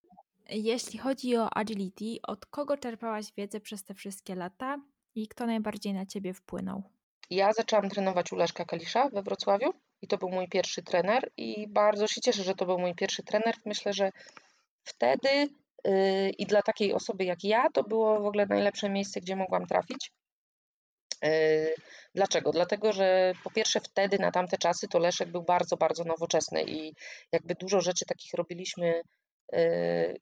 Jeśli chodzi o agility, od kogo czerpałaś wiedzę przez te wszystkie lata i kto najbardziej na ciebie wpłynął? Ja zaczęłam trenować u Leszka Kalisza we Wrocławiu i to był mój pierwszy trener i bardzo się cieszę, że to był mój pierwszy trener. Myślę, że wtedy yy, i dla takiej osoby jak ja to było w ogóle najlepsze miejsce, gdzie mogłam trafić. Yy, dlaczego? Dlatego, że po pierwsze wtedy na tamte czasy to Leszek był bardzo, bardzo nowoczesny i jakby dużo rzeczy takich robiliśmy yy,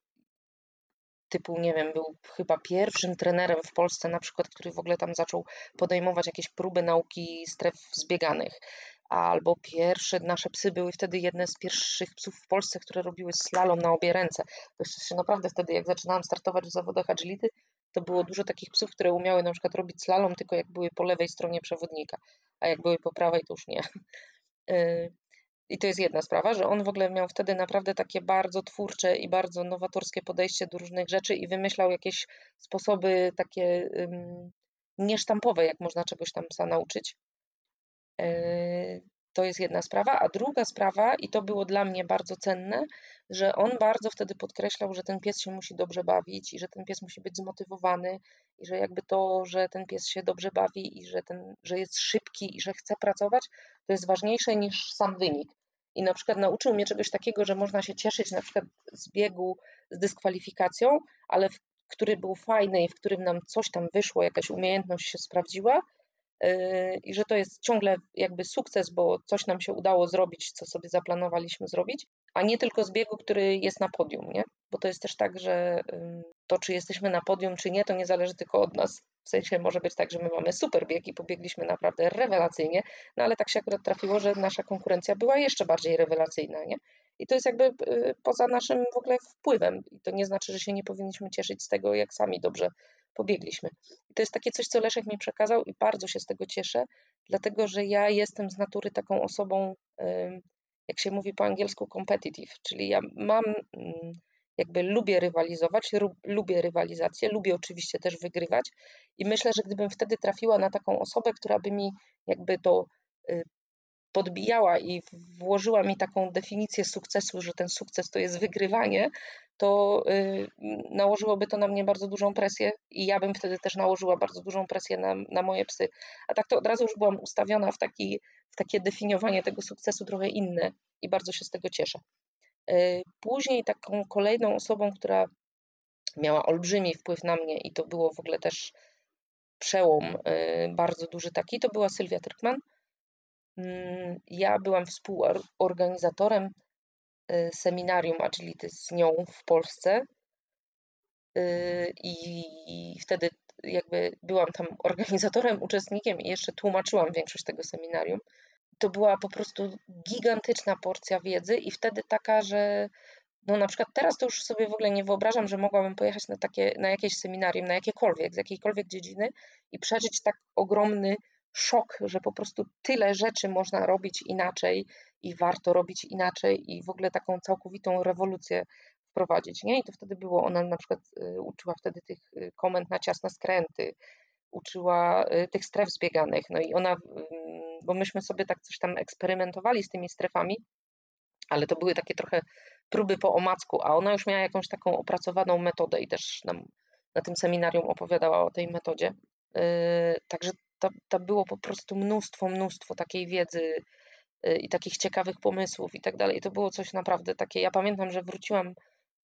typu, nie wiem, był chyba pierwszym trenerem w Polsce na przykład, który w ogóle tam zaczął podejmować jakieś próby nauki stref zbieganych. Albo pierwsze nasze psy były wtedy jedne z pierwszych psów w Polsce, które robiły slalom na obie ręce. To się naprawdę wtedy, jak zaczynałam startować w zawodach agility, to było dużo takich psów, które umiały na przykład robić slalom, tylko jak były po lewej stronie przewodnika, a jak były po prawej, to już nie. I to jest jedna sprawa, że on w ogóle miał wtedy naprawdę takie bardzo twórcze i bardzo nowatorskie podejście do różnych rzeczy i wymyślał jakieś sposoby takie um, niesztampowe, jak można czegoś tam psa nauczyć. Yy, to jest jedna sprawa. A druga sprawa, i to było dla mnie bardzo cenne, że on bardzo wtedy podkreślał, że ten pies się musi dobrze bawić i że ten pies musi być zmotywowany i że jakby to, że ten pies się dobrze bawi i że, ten, że jest szybki i że chce pracować, to jest ważniejsze niż sam wynik. I na przykład nauczył mnie czegoś takiego, że można się cieszyć na przykład z biegu z dyskwalifikacją, ale w, który był fajny i w którym nam coś tam wyszło, jakaś umiejętność się sprawdziła, yy, i że to jest ciągle jakby sukces, bo coś nam się udało zrobić, co sobie zaplanowaliśmy zrobić, a nie tylko z biegu, który jest na podium, nie? Bo to jest też tak, że to, czy jesteśmy na podium, czy nie, to nie zależy tylko od nas. W sensie może być tak, że my mamy super bieg i pobiegliśmy naprawdę rewelacyjnie, no ale tak się akurat trafiło, że nasza konkurencja była jeszcze bardziej rewelacyjna, nie? I to jest jakby y, poza naszym w ogóle wpływem. I to nie znaczy, że się nie powinniśmy cieszyć z tego, jak sami dobrze pobiegliśmy. I to jest takie coś, co Leszek mi przekazał i bardzo się z tego cieszę, dlatego że ja jestem z natury taką osobą, jak się mówi po angielsku, competitive, czyli ja mam jakby lubię rywalizować, lubię rywalizację, lubię oczywiście też wygrywać i myślę, że gdybym wtedy trafiła na taką osobę, która by mi jakby to y, podbijała i włożyła mi taką definicję sukcesu, że ten sukces to jest wygrywanie, to y, nałożyłoby to na mnie bardzo dużą presję i ja bym wtedy też nałożyła bardzo dużą presję na, na moje psy. A tak to od razu już byłam ustawiona w, taki, w takie definiowanie tego sukcesu trochę inne i bardzo się z tego cieszę. Y, później taką kolejną osobą, która miała olbrzymi wpływ na mnie i to było w ogóle też przełom y, bardzo duży taki, to była Sylwia Trykman. Mm, ja byłam współorganizatorem y, seminarium Agility z nią w Polsce i wtedy jakby byłam tam organizatorem, uczestnikiem i jeszcze tłumaczyłam większość tego seminarium to była po prostu gigantyczna porcja wiedzy i wtedy taka, że no na przykład teraz to już sobie w ogóle nie wyobrażam, że mogłabym pojechać na, takie, na jakieś seminarium, na jakiekolwiek, z jakiejkolwiek dziedziny i przeżyć tak ogromny szok, że po prostu tyle rzeczy można robić inaczej i warto robić inaczej i w ogóle taką całkowitą rewolucję wprowadzić, nie? I to wtedy było, ona na przykład y, uczyła wtedy tych y, komend na ciasne skręty, uczyła y, tych stref zbieganych, no i ona bo myśmy sobie tak coś tam eksperymentowali z tymi strefami, ale to były takie trochę próby po omacku, a ona już miała jakąś taką opracowaną metodę i też nam na tym seminarium opowiadała o tej metodzie. Yy, także to, to było po prostu mnóstwo, mnóstwo takiej wiedzy yy, i takich ciekawych pomysłów i tak dalej. To było coś naprawdę takie. Ja pamiętam, że wróciłam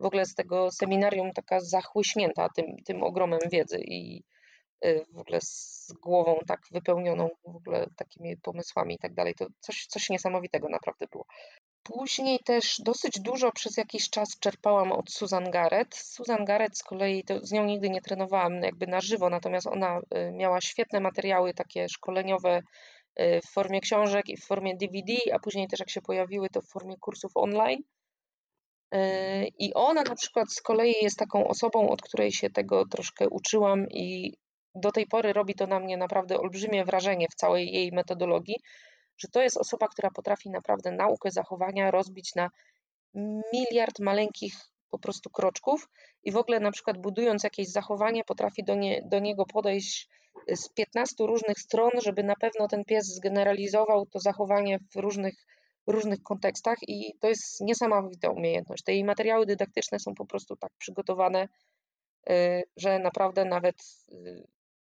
w ogóle z tego seminarium taka zachłyśnięta tym, tym ogromem wiedzy i Y, w ogóle z głową tak wypełnioną w ogóle takimi pomysłami i tak dalej. To coś, coś niesamowitego naprawdę było. Później też dosyć dużo przez jakiś czas czerpałam od Susan Garrett. Susan Garrett z kolei, to z nią nigdy nie trenowałam jakby na żywo, natomiast ona y, miała świetne materiały takie szkoleniowe y, w formie książek i w formie DVD, a później też jak się pojawiły to w formie kursów online. Y, I ona na przykład z kolei jest taką osobą, od której się tego troszkę uczyłam i do tej pory robi to na mnie naprawdę olbrzymie wrażenie w całej jej metodologii, że to jest osoba, która potrafi naprawdę naukę zachowania rozbić na miliard maleńkich po prostu kroczków i w ogóle na przykład budując jakieś zachowanie potrafi do, nie, do niego podejść z 15 różnych stron, żeby na pewno ten pies zgeneralizował to zachowanie w różnych, różnych kontekstach i to jest niesamowita umiejętność. Te jej materiały dydaktyczne są po prostu tak przygotowane, y, że naprawdę nawet y,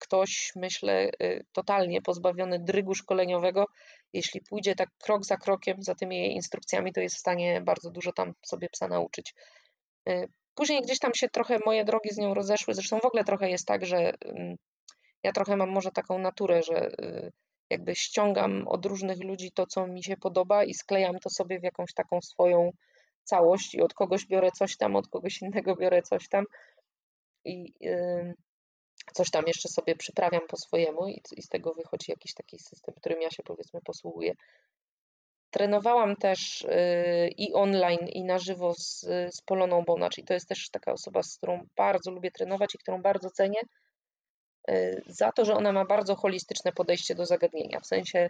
ktoś, myślę, y, totalnie pozbawiony drygu szkoleniowego, jeśli pójdzie tak krok za krokiem za tymi jej instrukcjami, to jest w stanie bardzo dużo tam sobie psa nauczyć. Y, później gdzieś tam się trochę moje drogi z nią rozeszły. Zresztą w ogóle trochę jest tak, że ja trochę mam może taką naturę, że y, jakby ściągam od różnych ludzi to, co mi się podoba i sklejam to sobie w jakąś taką swoją całość i od kogoś biorę coś tam, od kogoś innego biorę coś tam. I coś tam jeszcze sobie przyprawiam po swojemu i, i z tego wychodzi jakiś taki system, którym ja się powiedzmy posługuję. Trenowałam też y, i online, i na żywo z, z Poloną Bonacz i to jest też taka osoba, z którą bardzo lubię trenować i którą bardzo cenię y, za to, że ona ma bardzo holistyczne podejście do zagadnienia. W sensie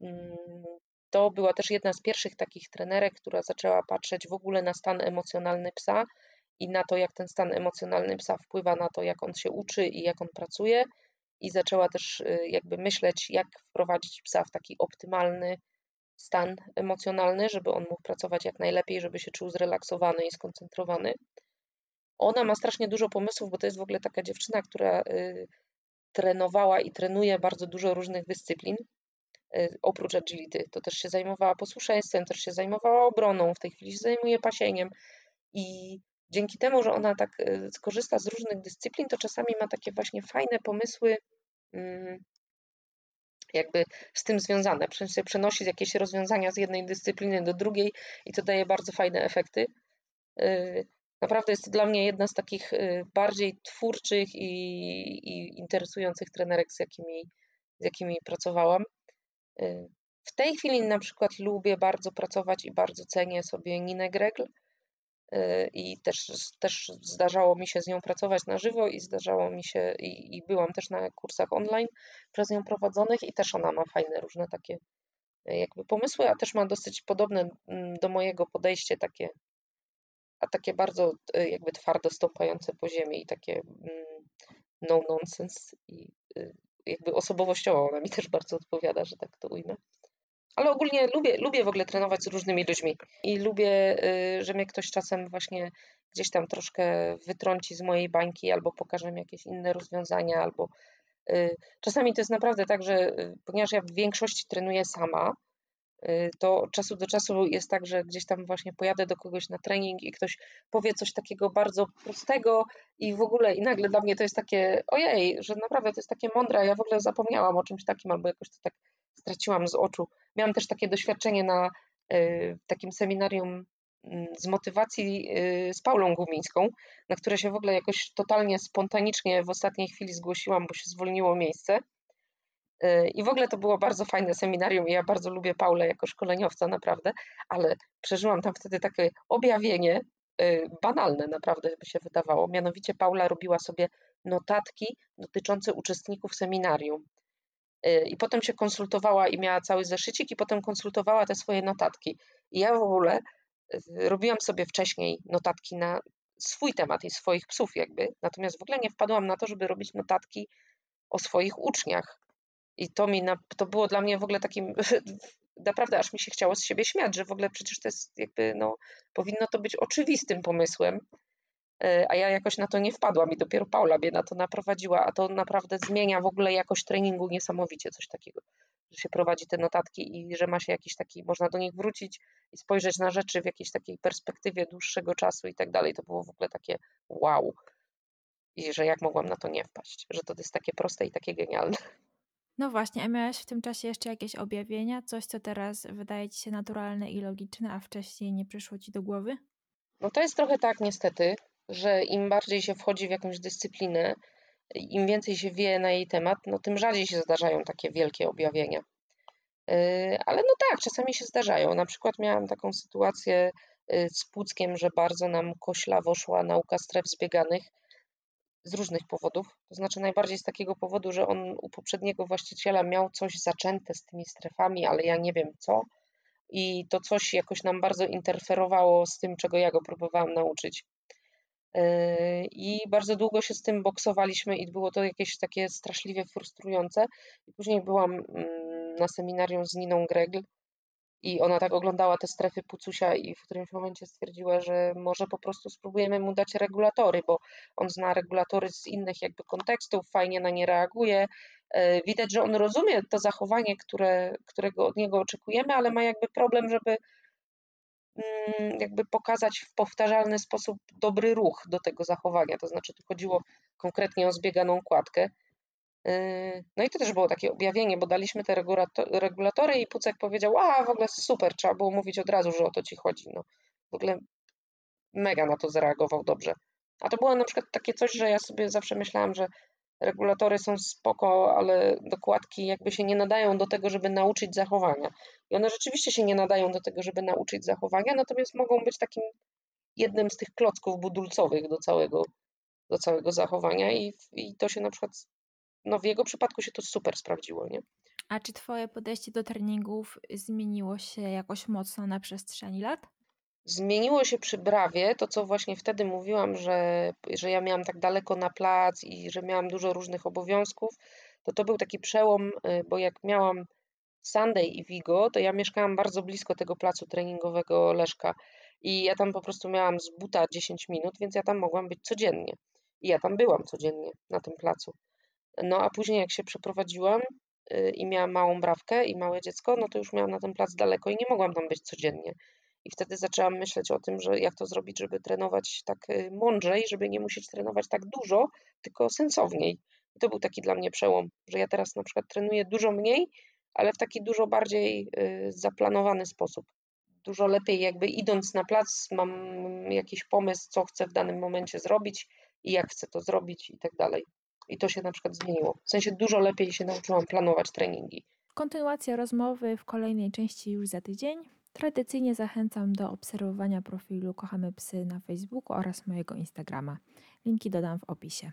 mm, to była też jedna z pierwszych takich trenerek, która zaczęła patrzeć w ogóle na stan emocjonalny psa i na to, jak ten stan emocjonalny psa wpływa na to, jak on się uczy i jak on pracuje. I zaczęła też y, jakby myśleć, jak wprowadzić psa w taki optymalny stan emocjonalny, żeby on mógł pracować jak najlepiej, żeby się czuł zrelaksowany i skoncentrowany. Ona ma strasznie dużo pomysłów, bo to jest w ogóle taka dziewczyna, która y, trenowała i trenuje bardzo dużo różnych dyscyplin. Y, oprócz agility, to też się zajmowała posłuszeństwem, też się zajmowała obroną, w tej chwili się zajmuje pasieniem i dzięki temu, że ona tak y, skorzysta z różnych dyscyplin, to czasami ma takie właśnie fajne pomysły, mm, jakby z tym związane. Przenosić jakieś rozwiązania z jednej dyscypliny do drugiej i to daje bardzo fajne efekty. Y, naprawdę jest to dla mnie jedna z takich y, bardziej twórczych i, i interesujących trenerek, z jakimi, z jakimi pracowałam. W tej chwili na przykład lubię bardzo pracować i bardzo cenię sobie Ninę Gregl, i też, też zdarzało mi się z nią pracować na żywo i zdarzało mi się i, i byłam też na kursach online przez nią prowadzonych i też ona ma fajne różne takie y, jakby pomysły, a też ma dosyć podobne mm, do mojego podejście takie a takie bardzo y, jakby twardo stąpające po ziemi i takie mm, no nonsense i jakby osobowościowo ona mi też bardzo odpowiada, że tak to ujmę. Ale ogólnie lubię, lubię w ogóle trenować z różnymi ludźmi i lubię, y, że mnie ktoś czasem właśnie gdzieś tam troszkę wytrąci z mojej bańki albo pokaże mi jakieś inne rozwiązania, albo y, czasami to jest naprawdę tak, że y, ponieważ ja w większości trenuję sama, to od czasu do czasu jest tak, że gdzieś tam właśnie pojadę do kogoś na trening i ktoś powie coś takiego bardzo prostego i w ogóle i nagle dla mnie to jest takie ojej, że naprawdę to jest takie mądre, ja w ogóle zapomniałam o czymś takim albo jakoś to tak straciłam z oczu. Miałam też takie doświadczenie na y, takim seminarium mm, z motywacji y, z Paulą Gumińską, na które się w ogóle jakoś totalnie spontanicznie w ostatniej chwili zgłosiłam, bo się zwolniło miejsce. Y, I w ogóle to było bardzo fajne seminarium i ja bardzo lubię Paulę jako szkoleniowca, naprawdę, ale przeżyłam tam wtedy takie objawienie, banalne naprawdę by się wydawało. Mianowicie Paula robiła sobie notatki dotyczące uczestników seminarium. Y, I potem się konsultowała i miała cały zeszycik, i potem konsultowała te swoje notatki. I ja w ogóle robiłam sobie wcześniej notatki na swój temat i swoich psów, jakby. Natomiast w ogóle nie wpadłam na to, żeby robić notatki o swoich uczniach. I to mi na, to było dla mnie w ogóle takim naprawdę aż mi się chciało z siebie śmiać, że w ogóle przecież to jest jakby, no, powinno to być oczywistym pomysłem, a ja jakoś na to nie wpadłam i dopiero Paula mnie na to naprowadziła, a to naprawdę zmienia w ogóle jakość treningu niesamowicie, coś takiego, że się prowadzi te notatki i że ma się jakiś taki, można do nich wrócić i spojrzeć na rzeczy w jakiejś takiej perspektywie dłuższego czasu i tak dalej. To było w ogóle takie wow. I że jak mogłam na to nie wpaść, że to jest takie proste i takie genialne. No właśnie, a miałaś w tym czasie jeszcze jakieś objawienia? Coś, co teraz wydaje ci się naturalne i logiczne, a wcześniej nie przyszło ci do głowy? No to jest trochę tak niestety, że im bardziej się wchodzi w jakąś dyscyplinę, im więcej się wie na jej temat, no tym rzadziej się zdarzają takie wielkie objawienia. Yy, ale no tak, czasami się zdarzają. Na przykład miałam taką sytuację yy, z Puckiem, że bardzo nam koślawo szła nauka stref zbieganych z różnych powodów. To znaczy najbardziej z takiego powodu, że on u poprzedniego właściciela miał coś zaczęte z tymi strefami, ale ja nie wiem co. I to coś jakoś nam bardzo interferowało z tym, czego ja go próbowałam nauczyć. Yy, I bardzo długo się z tym boksowaliśmy i było to jakieś takie straszliwie frustrujące. Później byłam mm, na seminarium z Niną Gregl i ona tak oglądała te strefy Pucusia i w którymś momencie stwierdziła, że może po prostu spróbujemy mu dać regulatory, bo on zna regulatory z innych jakby kontekstów, fajnie na nie reaguje. Yy, widać, że on rozumie to zachowanie, które, którego od niego oczekujemy, ale ma jakby problem, żeby jakby pokazać w powtarzalny sposób dobry ruch do tego zachowania. To znaczy, tu chodziło konkretnie o zbieganą kładkę. Yy, no i to też było takie objawienie, bo daliśmy te regulatory i Pucek powiedział, a w ogóle super, trzeba było mówić od razu, że o to ci chodzi. No, w ogóle mega na to zareagował dobrze. A to było na przykład takie coś, że ja sobie zawsze myślałam, że regulatory są spoko, ale dokładki jakby się nie nadają do tego, żeby nauczyć zachowania. I one rzeczywiście się nie nadają do tego, żeby nauczyć zachowania, natomiast mogą być takim jednym z tych klocków budulcowych do całego, do całego zachowania i, i to się na przykład, no w jego przypadku się to super sprawdziło, nie? A czy twoje podejście do treningów zmieniło się jakoś mocno na przestrzeni lat? Zmieniło się przy Brawie to, co właśnie wtedy mówiłam, że, że ja miałam tak daleko na plac i że miałam dużo różnych obowiązków, to to był taki przełom, y, bo jak miałam Sunday i Vigo, to ja mieszkałam bardzo blisko tego placu treningowego Leszka i ja tam po prostu miałam z buta 10 minut, więc ja tam mogłam być codziennie. I ja tam byłam codziennie na tym placu. No a później jak się przeprowadziłam y, i miałam małą brawkę i małe dziecko, no to już miałam na ten plac daleko i nie mogłam tam być codziennie. I wtedy zaczęłam myśleć o tym, że jak to zrobić, żeby trenować tak y, mądrzej, żeby nie musieć trenować tak dużo, tylko sensowniej. I to był taki dla mnie przełom, że ja teraz na przykład trenuję dużo mniej, ale w taki dużo bardziej y, zaplanowany sposób. Dużo lepiej, jakby idąc na plac, mam jakiś pomysł, co chcę w danym momencie zrobić i jak chcę to zrobić i tak dalej. I to się na przykład zmieniło. W sensie dużo lepiej się nauczyłam planować treningi. Kontynuacja rozmowy w kolejnej części już za tydzień. Tradycyjnie zachęcam do obserwowania profilu Kochamy Psy na Facebooku oraz mojego Instagrama. Linki dodam w opisie.